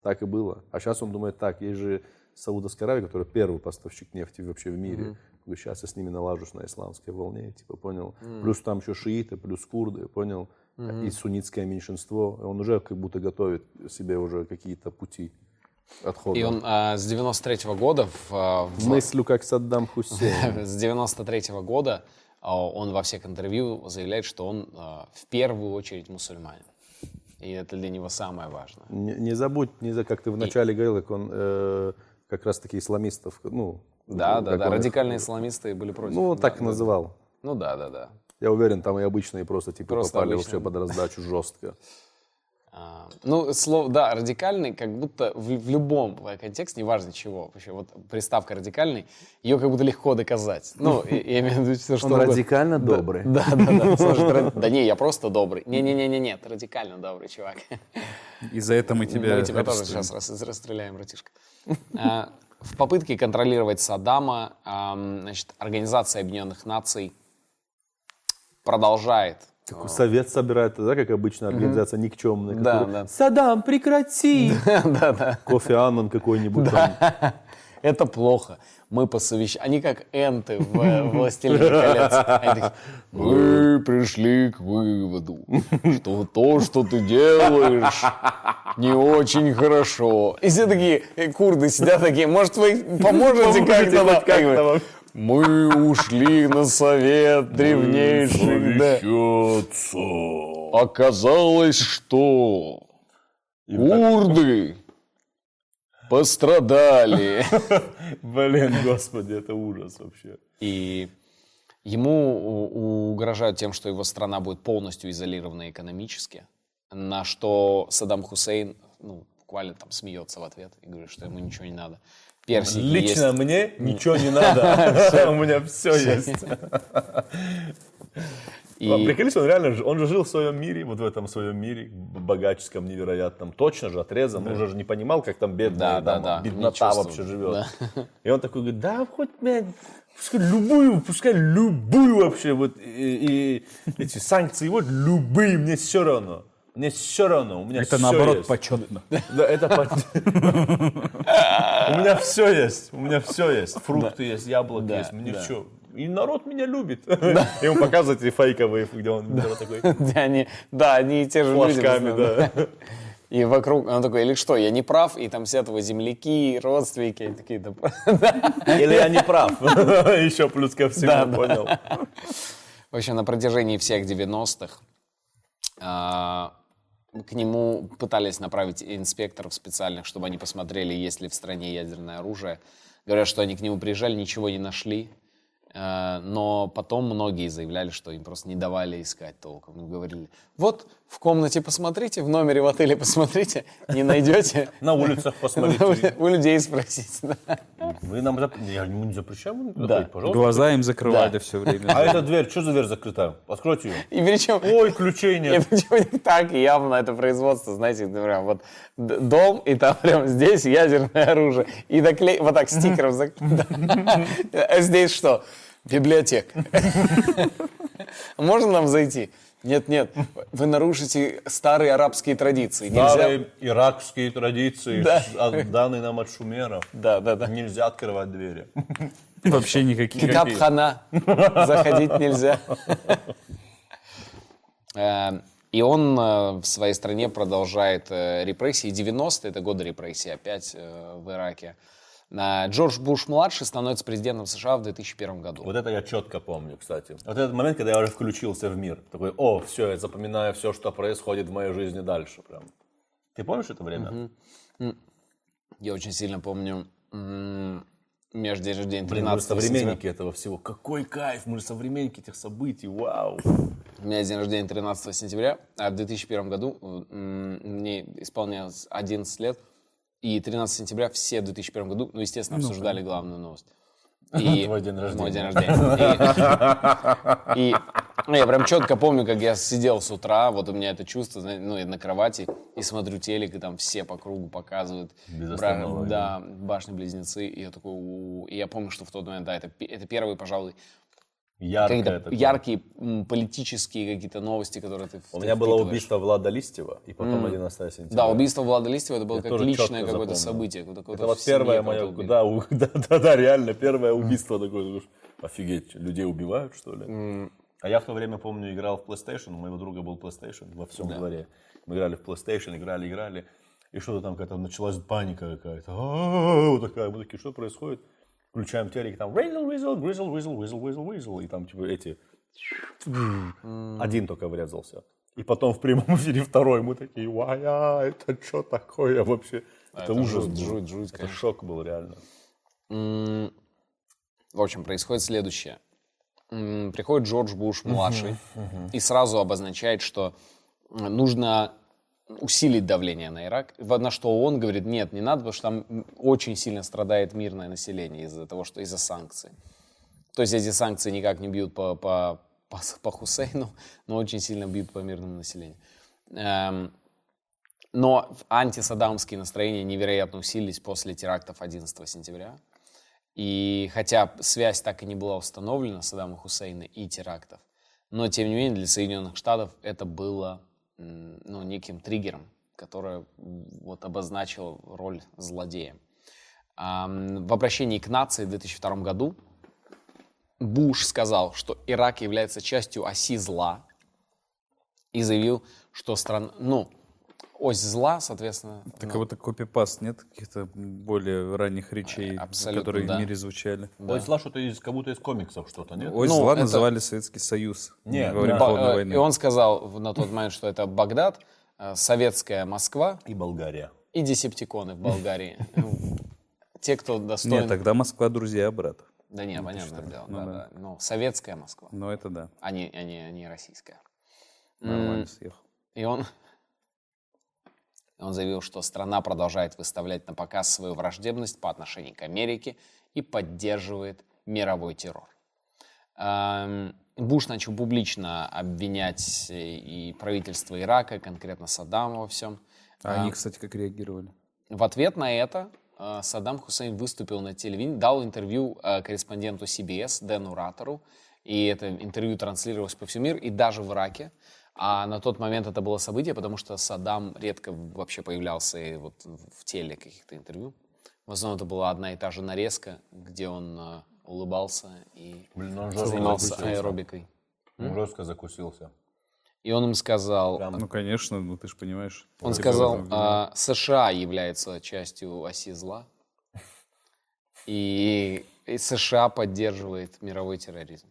Так и было. А сейчас он думает так, есть же Саудовская Аравия, которая первый поставщик нефти вообще в мире. Сейчас я с ними налажусь на исламской волне, типа, понял? Плюс там еще шииты, плюс курды, понял? И суннитское меньшинство. Он уже как будто готовит себе уже какие-то пути отхода. И он а, с 93 года в, а, в- Мыслю, как Саддам Хусейн. с 93 года а, он во всех интервью заявляет, что он а, в первую очередь мусульманин. И это для него самое важное. Не, не забудь, не за, как ты вначале говорил, как он э, как раз таки исламистов, ну... Да, да, да. он Радикальные исламисты были против. Ну, Да, так да, называл. Ну да, да, да. Я уверен, там и обычные просто типа Просто попали обычные. вообще под раздачу жестко. Ну, слово, да, радикальный, как будто в, в любом контексте, неважно чего, вообще, вот приставка радикальный, ее как будто легко доказать. Ну, и- я имею в виду все, что Он радикально добрый. Да, да, да. Слушай, ты ради- Да не, я просто добрый. Не-не-не-не, ты радикально добрый чувак. И за это мы тебя Мы тебя тоже сейчас рас- расстреляем, братишка. А, В попытке контролировать Саддама, ам, значит, Организация Объединенных Наций продолжает Такой совет собирает, да, как обычно, организация никчемная. Да, да. Саддам, прекрати! Да, да. Кофе Аннан какой-нибудь там. Это плохо. Мы посовещались. Они как энты в э, «Властелине колец». Такие, Мы пришли к выводу, что то, что ты делаешь, не очень хорошо. И все такие э, курды сидят такие, может, вы поможете как-то? Нам?» Я говорю, Мы ушли на совет древнейших. да. Оказалось, что курды пострадали. Блин, господи, это ужас вообще. И ему угрожают тем, что его страна будет полностью изолирована экономически, на что Саддам Хусейн ну, буквально там смеется в ответ и говорит, что ему ничего не надо. Персики Лично есть. мне ничего не надо. У меня все есть. И- Приколись, он реально, он же жил в своем мире, вот в этом своем мире, богаческом, невероятном, точно же отрезан, он же не понимал, как там бедная, Да, да, там, да, не беднота вообще живет. И он такой говорит, да, хоть, блядь, пускай любую, пускай любую вообще, вот, и, и эти санкции, вот, любые, мне все равно. Мне все равно, у меня Это всё наоборот есть. почетно. Да, это У меня все есть, у меня все есть. Фрукты есть, яблоки Да, есть, мне да. все. И народ меня любит. И он показывает эти фейковые, где он такой Где они, да, они и те же люди. флажками, да. И вокруг, он такой, или что, я не прав? И там сидят его земляки, родственники, такие, да, Или я не прав. Еще плюс ко всему, Да, да. понял. Вообще на протяжении всех 90-х а, к нему пытались направить инспекторов специальных, чтобы они посмотрели, есть ли в стране ядерное оружие. Говорят, что они к нему приезжали, ничего не нашли. Э, Но потом многие заявляли, что им просто не давали искать толком. Говорили, вот в комнате посмотрите, в номере в отеле посмотрите, не найдете. На улицах посмотрите. У людей спросите. Вы нам Я не запрещаем пожалуйста. Глаза им закрывали все время. А эта дверь, что за дверь закрыта? Откройте ее. И причем Ой, ключей И нет. причем так явно это производство, знаете, прям вот дом, и там прям здесь ядерное оружие. И наклей... вот так стикером зак- Да. А здесь что? Библиотека. Можно нам зайти? Нет, нет, вы нарушите старые арабские традиции. Нельзя... Старые иракские традиции, Да. данные нам от шумеров. Да, да, да. Нельзя открывать двери. Вообще никаких. Китаб хана. Заходить нельзя. Э, И он э, в своей стране продолжает э, репрессии. 90-е, это годы репрессий опять в Ираке. Джордж Буш-младший становится президентом США в 2001 году. Вот это я четко помню, кстати. Вот этот момент, когда я уже включился в мир. Такой, о, все, я запоминаю все, что происходит в моей жизни дальше. Прям. Ты помнишь это время? Я очень сильно помню между день рождения Блин, мы 13 современники этого всего. Какой кайф, мы же современники этих событий, вау. У меня день рождения 13 сентября, а в 2001 году мне исполнялось 11 лет, и 13 сентября все в 2001 году, ну, естественно, обсуждали главную новость. И Твой день рождения. Мой день рождения. И, и, ну, я прям четко помню, как я сидел с утра, вот у меня это чувство, ну, я на кровати, и смотрю телек, и там все по кругу показывают. Бра- Да, башни-близнецы, и я такой, и я помню, что в тот момент, да, это, это первый, пожалуй, Какие-то такое. яркие политические какие-то новости, которые ты У меня было убийство Влада Листьева, и потом 11 сентября. Да, убийство Влада Листьева, это было Я как личное какое-то запомнил. событие. какое-то- Это вот первое мое, да, у- да, да, да, реально, первое убийство такое. Офигеть, людей убивают, что ли? А я в то время, помню, играл в PlayStation, у моего друга был PlayStation во всем дворе. Мы играли в PlayStation, играли, играли, и что-то там какая-то началась паника какая-то. А-а-а, Вот такая, мы такие, что происходит? Включаем телек, там Weasel, Weasel, Weasel, Weasel, Weasel, Weasel, Weasel, и там типа эти... Один только врезался. И потом в прямом эфире второй, мы такие, вая, это что такое вообще? А, это, это ужас жуть, был. жуть, жуть, Это конечно. шок был реально. В общем, происходит следующее. Приходит Джордж Буш младший и сразу обозначает, что нужно усилить давление на Ирак. На что он говорит, нет, не надо, потому что там очень сильно страдает мирное население из-за того, что из-за санкций. То есть эти санкции никак не бьют по, по, по, по Хусейну, но очень сильно бьют по мирному населению. Эм, но антисаддамские настроения невероятно усилились после терактов 11 сентября. И хотя связь так и не была установлена Саддама Хусейна и терактов, но тем не менее для Соединенных Штатов это было ну, неким триггером, которое вот обозначило роль злодея. В обращении к нации в 2002 году Буш сказал, что Ирак является частью оси зла и заявил, что страна, ну, ось зла, соответственно, Так ну, вот копипаст нет каких-то более ранних речей, Абсолютно, которые да. в мире звучали? Ой, зла что-то из, как будто из комиксов что-то, нет? Ой, Ну, зла это- называли Советский Союз Нет, во время да. Холодной войны. И он сказал на тот момент, что это Багдад, э, советская Москва И Болгария. и десептиконы в Болгарии. Те, кто достоин... Нет, тогда Москва друзья брат. Да нет, понятное дело. Ну да, да. да. Ну, советская Москва, Но это да, а не, а не, а не российская. нормально М, съехал. И он, он заявил, что страна продолжает выставлять на показ свою враждебность по отношению к Америке и поддерживает мировой террор. Эм, Буш начал публично обвинять э, и правительство Ирака, конкретно Саддама во всем. А они, кстати, как реагировали? В ответ на это э, Саддам Хусейн выступил на телевидении, дал интервью э, корреспонденту CBS Дэну Ратору, и это интервью транслировалось по всему миру, и даже в Ираке. А на тот момент это было событие, потому что Саддам редко вообще появлялся и вот в теле каких-то интервью. В основном это была одна и та же нарезка, где он э, улыбался и Блин, ну он занимался закусился. аэробикой. Он жестко закусился. И он им сказал, Прям Ну, конечно, ну ты же понимаешь. Он в сказал, обвиняют. а, США является частью оси зла, и, и США поддерживает мировой терроризм.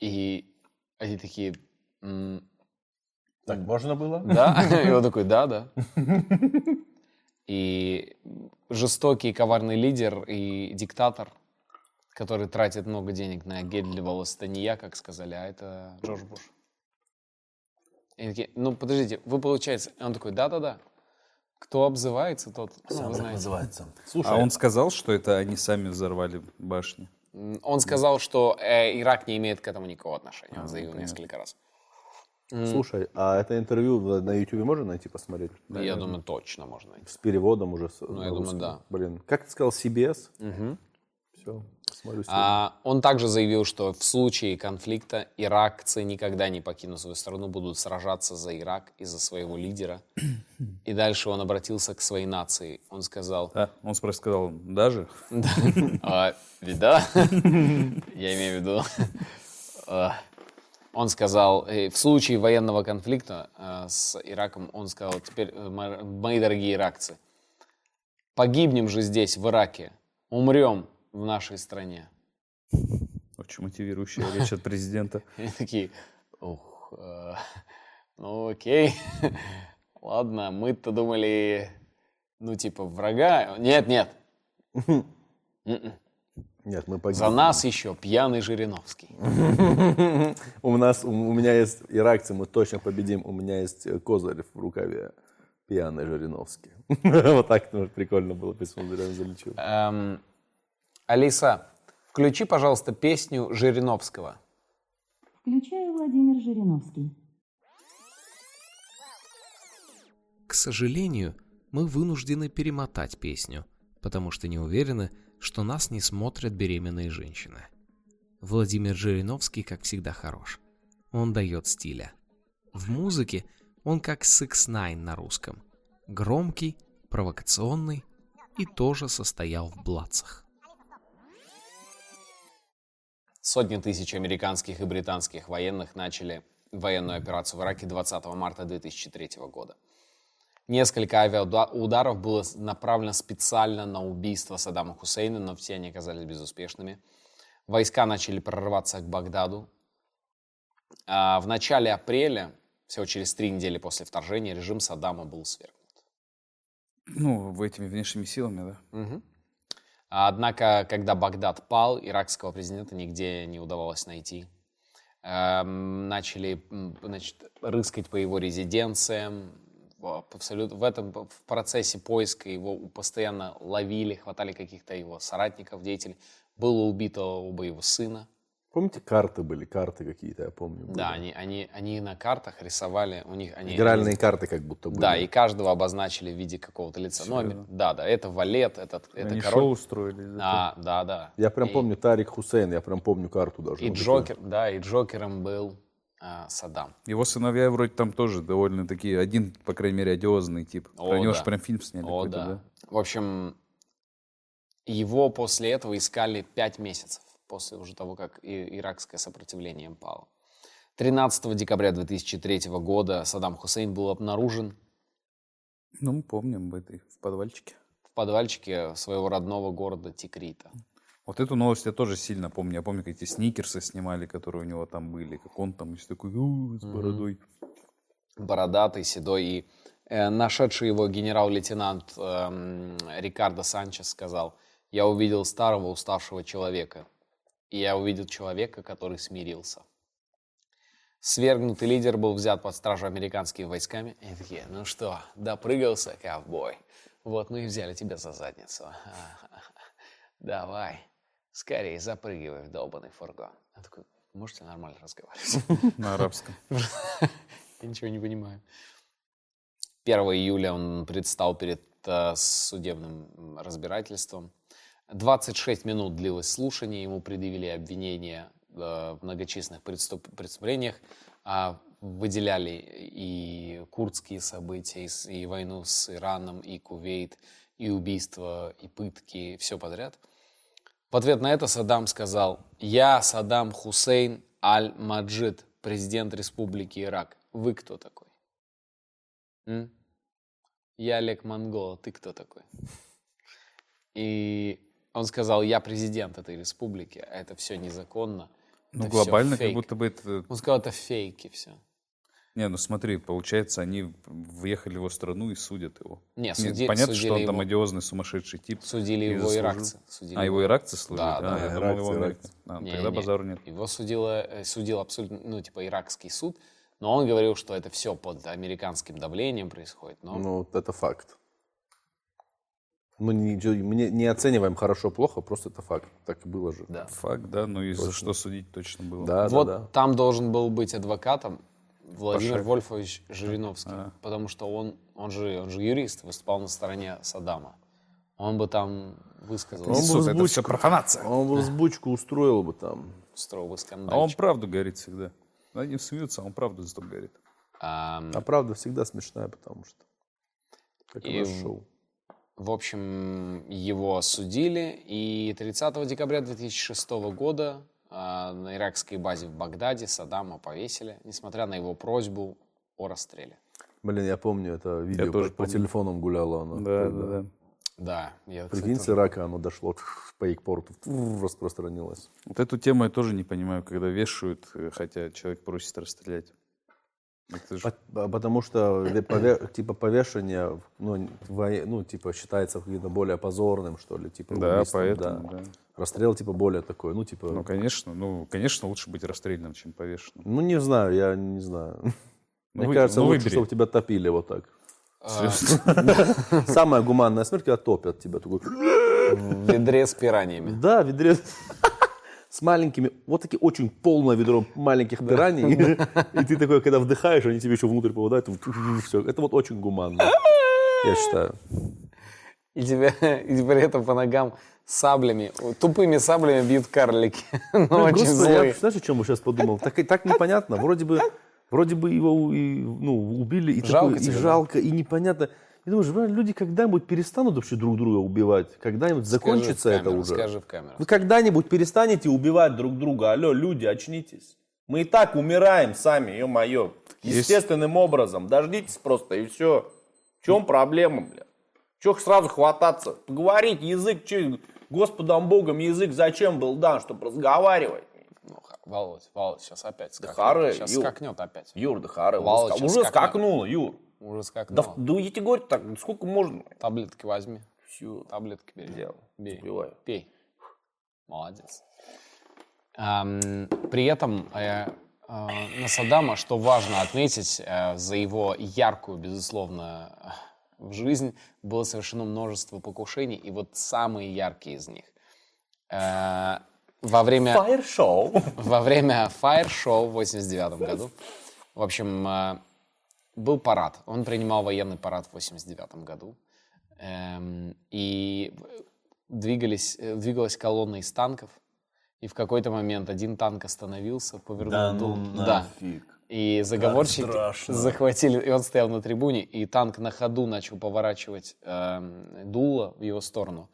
И они такие, «М, Так можно было? да? И он такой, да, да. И жестокий, коварный лидер и диктатор который тратит много денег на гель для волос, это не я, как сказали, а это Джордж Буш. И они такие, ну, подождите, вы, получается... И он такой, да-да-да. Кто обзывается, тот, ну, вы знаете. называется. Слушай, А он сказал, что это они сами взорвали башни? Он сказал, что э, Ирак не имеет к этому никакого отношения. Он А, заявил ну, несколько раз. слушай, а это интервью на YouTube можно найти, посмотреть? я думаю, точно можно найти. С переводом уже. Ну, я думаю, да. Блин, как ты сказал, CBS? Мгм. Все, сегодня. А, он также заявил, что в случае конфликта иракцы никогда не покинут свою страну, будут сражаться за Ирак и за своего лидера. И дальше он обратился к своей нации. Он сказал, Да, он просто сказал, даже? Да. А, ведь да? Я имею в виду. а, Он сказал, э, в случае военного конфликта э, с Ираком, он сказал, теперь, э, мо- мои дорогие иракцы, погибнем же здесь, в Ираке, умрем в нашей стране. Очень мотивирующая речь от президента. И они такие, ух, э, ну окей, ладно, мы-то думали, ну типа врага. Нет, нет, М-м. Нет, мы погибли. за нас еще пьяный Жириновский. У нас, у, меня есть иракцы, мы точно победим. У меня есть э, козырь в рукаве. Пьяный Жириновский. Вот так прикольно было, посмотрел, залечил. Алиса, включи, пожалуйста, песню Жириновского. Включаю Владимир Жириновский. К сожалению, мы вынуждены перемотать песню, потому что не уверены, что нас не смотрят беременные женщины. Владимир Жириновский, как всегда, хорош. Он дает стиля. В музыке он как 6 9 на русском. Громкий, провокационный и тоже состоял в блатцах. Сотни тысяч американских и британских военных начали военную операцию в Ираке 20 марта 2003 года. Несколько авиаударов было направлено специально на убийство Саддама Хусейна, но все они оказались безуспешными. Войска начали прорываться к Багдаду. А в начале апреля, всего через три недели после вторжения, режим Саддама был свергнут. Ну, этими внешними силами, да. Мгм. А Однако, когда Багдад пал, иракского президента нигде не удавалось найти. Эм, начали значит, рыскать по его резиденциям. В, абсолют- в этом в процессе поиска его постоянно ловили, хватали каких-то его соратников, деятелей. Было убито оба его сына. Помните, карты были, карты какие-то, я помню. были? Да, они, они, они на картах рисовали, у них они Игральные карты как будто были. Да, и каждого обозначили в виде какого-то лица. Ну, ами- да, да, это валет, этот, это Они король. шоу устроили. из А, да, да. Я прям И- помню Тарик Хусейн, я прям помню карту даже. И Джокер, да, и Джокером был а, Саддам. Его сыновья вроде там тоже довольно такие, один, по крайней мере, одиозный тип. О, Про него да. же прям фильм сняли О, да. да? В общем, его после этого искали пять месяцев, после уже того, как иракское сопротивление пало. 13 декабря 2003 года Саддам Хусейн был обнаружен Ну, мы помним в этой, в подвальчике. в подвальчике своего родного города Тикрита. Вот эту новость я тоже сильно помню. Я помню, как эти сникерсы снимали, которые у него там были. Как он там весь такой «У, с бородой. бородатый, седой. И э, нашедший его генерал-лейтенант эм, Рикардо Санчес сказал, я увидел старого уставшего человека. И я увидел человека, который смирился. Свергнутый лидер был взят под стражу американскими войсками. И такие, ну что, допрыгался, ковбой. Вот мы и взяли тебя за задницу. Давай, скорее запрыгивай в долбанный фургон. Я такой, можете нормально разговаривать? на арабском. Я ничего не понимаю. 1 июля он предстал перед э, судебным разбирательством. 26 минут длилось слушание, ему предъявили обвинения э, в многочисленных преступ- преступлениях, а выделяли и курдские события, и, войну с Ираном, и Кувейт, и убийства, и пытки, все подряд. В ответ на это Саддам сказал, «Я Саддам Хусейн Аль-Маджид, президент Республики Ирак. Вы кто такой?» М? «Я Олег Монгол, а ты кто такой?» И он сказал, «Я президент этой республики, а это все незаконно. Ну, это глобально, как фейк». будто бы это... Он сказал, это фейки все. Не, ну смотри, получается, они въехали в его страну и судят его. Не, Нет, суди- понятно, судили что он там его. одиозный сумасшедший тип. Судили его заслужил. иракцы. Судили А его иракцы служат? Да, а, да, я да. думал, его иракцы. А, Не, тогда не. базару нет. Его судило, э, судил абсолютно, ну, типа, иракский суд, но он говорил, что это все под американским давлением происходит. Но Ну, вот это факт. Мы не, мы не- оцениваем хорошо-плохо, просто это факт. Так и было же. Да. Факт, да, ну и за что судить точно было. Да, вот да, да. там должен был быть адвокатом Владимир Пашек. Вольфович Жириновский, А. потому что он, он, же, он же юрист, выступал на стороне Саддама. Он бы там высказался, Он бы Суд, это взбучку- все профанация. Он бы взбучку устроил бы там. устроил бы А он скандальчик. правду говорит всегда. Они смеются, а он правду зато говорит. Ам, А правда всегда смешная, потому что... Как и шоу. В общем, его осудили, и 30 декабря 2006 года а, на иракской базе в Багдаде Саддама повесили, несмотря на его просьбу о расстреле. Блин, я помню это видео, тоже по, по телефонам гуляло оно. Да, когда- да, да. Да, я, кстати, Прикинь, с Ирака оно дошло по экпорту, распространилось. Вот эту тему я тоже не понимаю, когда вешают, э, хотя человек просит расстрелять. Ж- По- Потому что типа повешение, ну, ну, типа считается каким-то более позорным, что ли, типа Да, убийством, поэтому, да. да. Расстрел типа более такой, ну типа, Ну, ну, конечно, ну, конечно, лучше быть расстрелянным, чем повешенным. не знаю, я не знаю. Ну, Мне вы- кажется, ну, лучше, выбери. чтобы тебя топили вот так. а, Самая гуманная смерть, когда топят тебя. Такой, в ведре с пираниями. да, в ведре с маленькими, вот такие очень полное ведро маленьких пираний. И ты такой, когда вдыхаешь, они тебе еще внутрь попадают. Все. Это вот очень гуманно, я считаю. И тебя и при этом по ногам саблями, тупыми саблями бьют карлики. Но Ой, очень злые. знаешь, о чем я сейчас подумал? Так, так непонятно. Вроде бы, вроде бы его ну, убили, и, Жалко такой, и жалко, и непонятно. И думаешь, люди когда-нибудь перестанут вообще друг друга убивать? Когда-нибудь закончится в это камеру, уже? Скажи в камеру. Вы когда-нибудь перестанете убивать друг друга? Алло, люди, очнитесь. Мы и так умираем сами, ё-моё. Естественным образом. Дождитесь просто, и все. В чем проблема, бля? Чего сразу хвататься? Поговорить, язык, че, Господом Богом язык зачем был дан, чтобы разговаривать? Ну, Володь, Володь, сейчас опять скакнет. харе, сейчас Ю. скакнет опять. Юр, да харе, Володь, уже скакнет. скакнуло, Юр. Уже скакнет. Да, да тебе говорю так, сколько можно? Таблетки возьми. Все, Таблетки бери. Взял. Бей. Запиваю. Пей. Молодец. Ам, при этом э, э, на Саддама, что важно отметить, э, за его яркую, безусловно, в жизнь было совершено множество покушений, и вот самые яркие из них. Э, во время... Фаер-шоу. Во время Fire Show в 89 году, в общем, э, был парад. Он принимал военный парад в 89 году. Эм, И двигались, э, двигалась колонна из танков. И в какой-то момент один танк остановился, повернул Да ну дул- Да. нафиг. И заговорщики захватили, и он стоял на трибуне, и танк на ходу начал поворачивать эм, дуло в его сторону.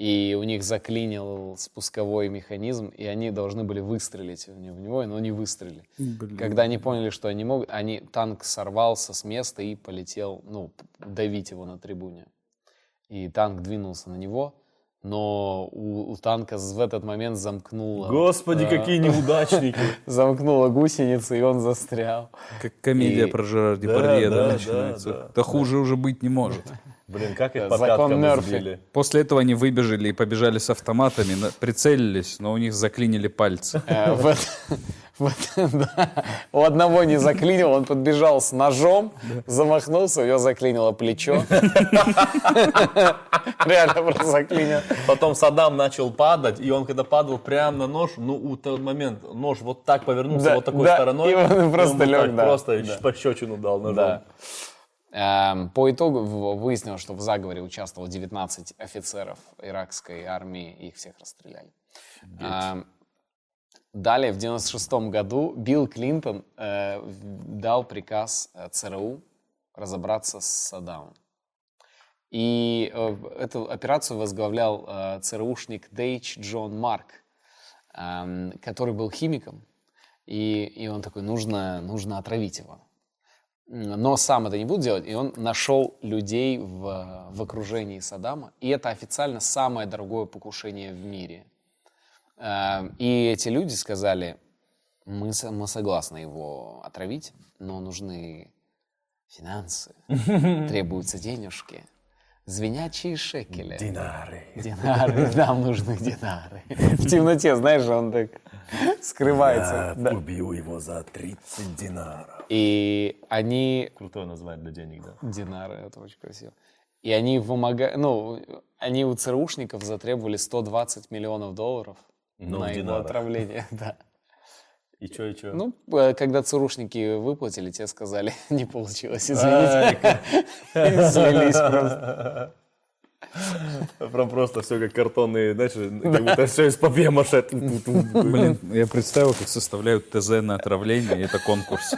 И у них заклинил спусковой механизм, и они должны были выстрелить в не- в него, но не выстрелили. Когда они поняли, что они могут, они, танк сорвался с места и полетел, ну, давить его на трибуне. И танк двинулся на него, но у, у танка в этот момент замкнуло, Господи, какие неудачники. замкнула гусеница, и он застрял. Как комедия И- про Жерар Депардье, да, да, да, начинается. да. Да хуже уже быть не может. Блин, как их Да, закон избили. После этого они выбежали и побежали с автоматами, прицелились, но у них заклинили пальцы. В это- в это, да. У одного не заклинил, он подбежал с ножом, замахнулся, у него заклинило плечо. Реально просто заклинило. Потом Саддам начал падать, и он когда падал прямо на нож, ну, у тот момент нож вот так повернулся, Да, вот такой да, стороной. и он просто вот лег, так да, Просто да. пощечину дал ножом. Да. Эм, По итогу выяснилось, что в заговоре участвовало 19 офицеров иракской армии, и их всех расстреляли. Далее, в 96 году, Билл Клинтон э, дал приказ э, ЦРУ разобраться с Саддамом. И э, эту операцию возглавлял э, ЦРУшник Дейч Джон Марк, эм, который был химиком. И, и он такой, нужно, нужно отравить его. Но сам это не будет делать. И он нашел людей в, в окружении Саддама. И это официально самое дорогое покушение в мире. Э, И эти люди сказали, Мы, мы согласны его отравить, но нужны финансы, требуются денежки, звенящие шекели. Динары. Динары, нам нужны динары. В темноте, знаешь, он так скрывается. Да. убью его за 30 динаров. И они Крутое название для денег, да? Динары, это очень красиво. И они вымогали, ну, они у ЦРУшников затребовали 120 миллионов долларов Но на в его отравление. Да. И что, и что? Ну, э, когда ЦРУшники выплатили, те сказали, не получилось, извините. Слились просто. Прям просто все как картонные, знаешь, как будто все из папье-маше. Блин, я представил, как составляют ТЗ на отравление, и это конкурс.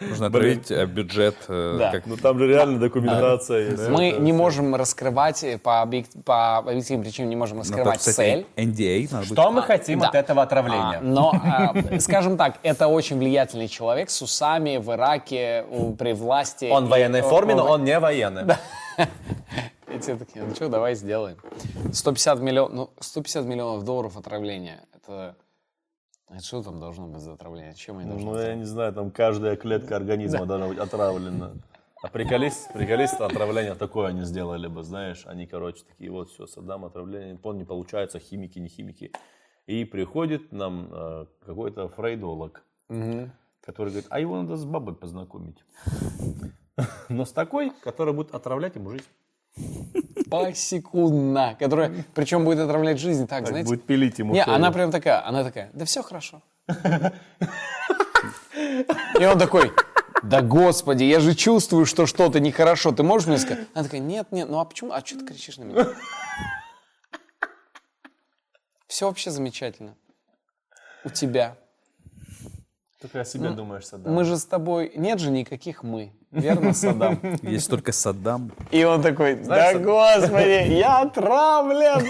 Нужно отравить а бюджет. э, Да. как- Ну там же реально документация есть. Мы не можем раскрывать, э, по, объек- по объективным причинам не можем Ну, раскрывать цель. NDA будет. Что мы хотим да. от этого А, отравления? но, а, скажем так, это очень влиятельный человек с усами в Ираке при власти. Он в военной форме, но он не военный. И те такие, ну что, давай сделаем. 150 миллионов, ну, 150 миллионов долларов отравления. Это, это что там должно быть за отравление? Чем они должны Ну, я не знаю, там каждая клетка организма должна быть отравлена. А приколись, приколись, отравление такое они сделали бы, знаешь. Они, короче, такие, вот, все, Саддам, отравление. Он не получается, химики, не химики. И приходит нам э, какой-то фрейдолог, который говорит, а его надо с бабой познакомить. Но с такой, которая будет отравлять ему жизнь. Посекундно. Которая, причем будет отравлять жизнь так, знаете. Будет пилить ему Не, она прям такая, она такая, да все хорошо. И он такой, да господи, я же чувствую, что что-то нехорошо, ты можешь мне сказать? Она такая, нет, нет, ну а почему, а что ты кричишь на меня? Все вообще замечательно. У тебя. Только о себе думаешь, Саддам. Мы же с тобой, нет же никаких мы, верно, Саддам? Есть только Саддам. И он такой, да господи, я отравлен.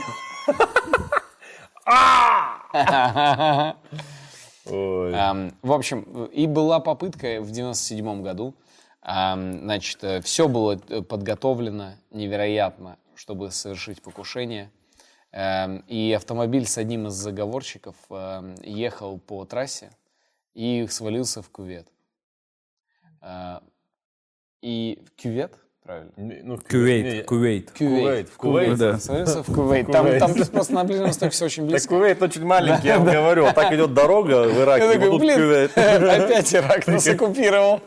В общем, и была попытка в 97 году. Значит, все было э, подготовлено невероятно, чтобы совершить покушение. И автомобиль с одним из заговорщиков ехал по трассе и свалился в кювет. Э, И кювет, правильно? Ну, в Кувейт, Кувейт. Кувейт, в Кувейт. Да. Свалился в Кувейт. Там, там просто на Ближнем Востоке все очень Так близко. Кувейт очень маленький, я вам говорю. Так идет дорога в Ираке, Я вот такой, тут блин, Кувейт. опять Ирак нас оккупировал.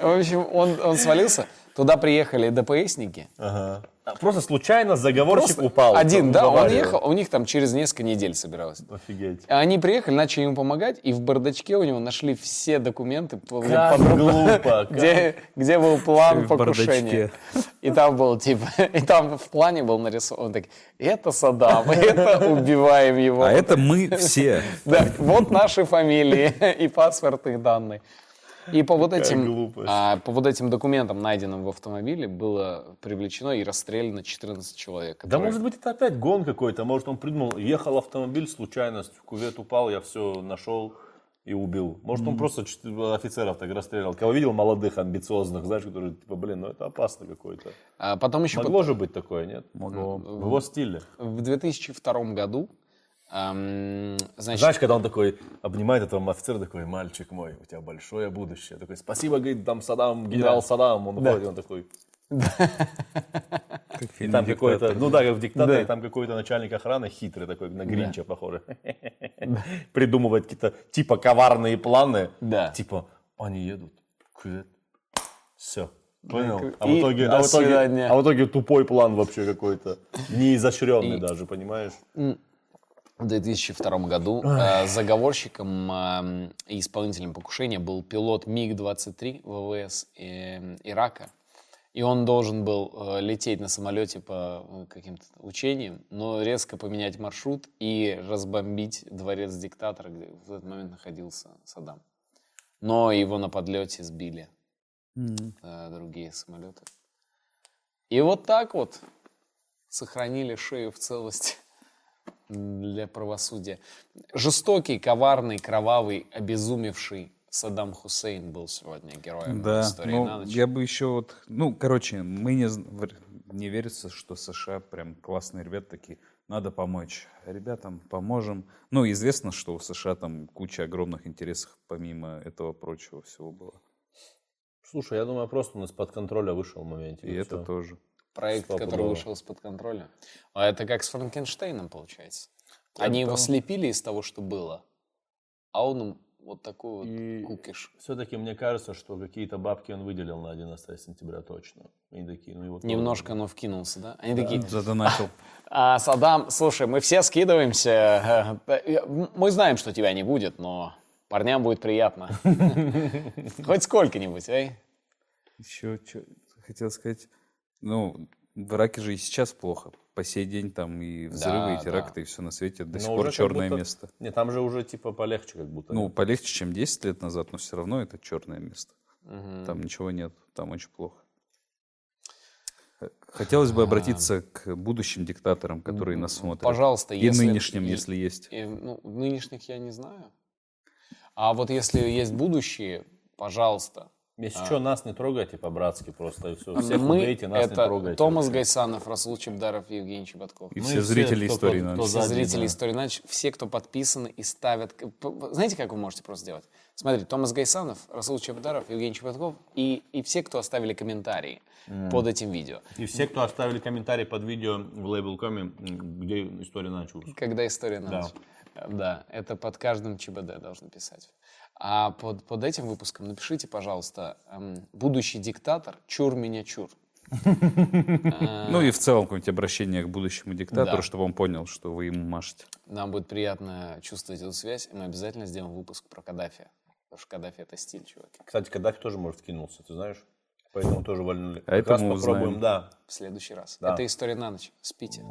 В общем, он, он свалился. Туда приехали ДПСники. Ага. Просто случайно заговорщик упал. Один, да, он ехал, у них там через несколько недель собиралось. Офигеть. Они приехали, начали ему помогать, и в бардачке у него нашли все документы, Как подробно, глупо. как- где, где был план В покушения. И там был типа, и там в плане был нарисован, он так, это Саддам, это убиваем его. А это мы все. Да, вот наши фамилии и паспортные данные. И по вот этим, а, по вот этим документам, найденным в автомобиле, было привлечено и расстреляно 14 человек. Да которые- может быть это опять гон какой-то, может он придумал, ехал автомобиль, случайность, в кувет упал, я все нашел и убил. Может он просто офицеров так расстрелял. Кого видел молодых, амбициозных, знаешь, которые типа, блин, ну это опасно какой-то. А потом еще Могло же быть такое, нет? Могло. В его стиле. в 2002 году, значит, Знаешь, когда он такой обнимает этого офицера, такой, мальчик мой, у тебя большое будущее. Такой, спасибо, говорит, там Саддам, генерал Саддам. Он уходит, он такой, Как там какой-то, ну да, как в диктаторе, там какой-то начальник охраны хитрый такой, на Гринча похожий. Придумывает какие-то типа коварные планы. Да. Типа, они едут. Все. Понял? А И в, итоге, а, в итоге, а в итоге тупой план вообще какой-то. Неизощренный даже, понимаешь? В 2002 году э, заговорщиком э, и исполнителем покушения был пилот МиГ-23 ВВС э, Ирака. И он должен был э, лететь на самолете по э, каким-то учениям, но резко поменять маршрут и разбомбить дворец диктатора, где в этот момент находился Саддам. Но его на подлете сбили э, другие самолеты. И вот так вот сохранили шею в целости для правосудия. Жестокий, коварный, кровавый, обезумевший Саддам Хусейн был сегодня героем Да, истории ну, на ночь. я бы еще вот, ну, короче, мы не, не верится, что США прям классные ребята такие. надо помочь. Ребятам поможем. Ну, известно, что у США там куча огромных интересов, помимо этого прочего всего было. Слушай, я думаю, просто он из-под контроля вышел в моменте. И это тоже. Проект, который Стопудово. вышел из-под контроля. А это как с Франкенштейном получается. Они его слепили из того, что было, а он им вот такой вот И кукиш. все-таки мне кажется, что какие-то бабки он выделил на 11 сентября точно. Они такие, ну его тоже- Немножко оно вкинулся, да? Они такие, Задонатил. а, Саддам, слушай, мы все скидываемся. э, э, Мы знаем, что тебя не будет, но парням будет приятно. Хоть сколько-нибудь, эй. Еще что хотел сказать. Ну, в Ираке же и сейчас плохо. По сей день там и взрывы, Да, и теракты, и все на свете. До Но сих пор черное будто- место. Не, там же уже типа полегче как будто. Ну, полегче, чем 10 лет назад, но все равно это черное место. Там ничего нет, там очень плохо. Х- Хотелось бы обратиться к будущим диктаторам, которые нас смотрят. Пожалуйста, И если... нынешним, и- если есть. и, ну, нынешних я не знаю. А вот если есть будущие, пожалуйста. Если что, нас не трогайте по-братски просто. И все. Всех А. Мы убейте, нас не это трогайте. Томас. Гайсанов, Расул Чебдаров Евгений Чеботков. И Ну все зрители кто- истории кто- нам. кто Все зрители да. истории иначе, все, кто подписаны и ставят... Знаете, как вы можете просто сделать? Смотрите, Томас Гайсанов, Расул Чебдаров, Евгений Чеботков и, и все, кто оставили комментарии под этим видео. И все, кто оставили комментарий под видео в лейбл.коме, где история началась. Когда история на ночь. Да, это под каждым ЧБД должны писать. А под, под этим выпуском напишите, пожалуйста, эм, будущий диктатор, чур меня чур. Ну и в целом какое-нибудь обращение к будущему диктатору, чтобы он понял, что вы ему машете. Нам будет приятно чувствовать эту связь, и мы обязательно сделаем выпуск про Каддафи. Потому что Каддафи это стиль, чуваки. Кстати, Каддафи тоже, может, кинулся, ты знаешь? Поэтому тоже вольнули. А это мы попробуем, да. В следующий раз. Это история на ночь. Спите.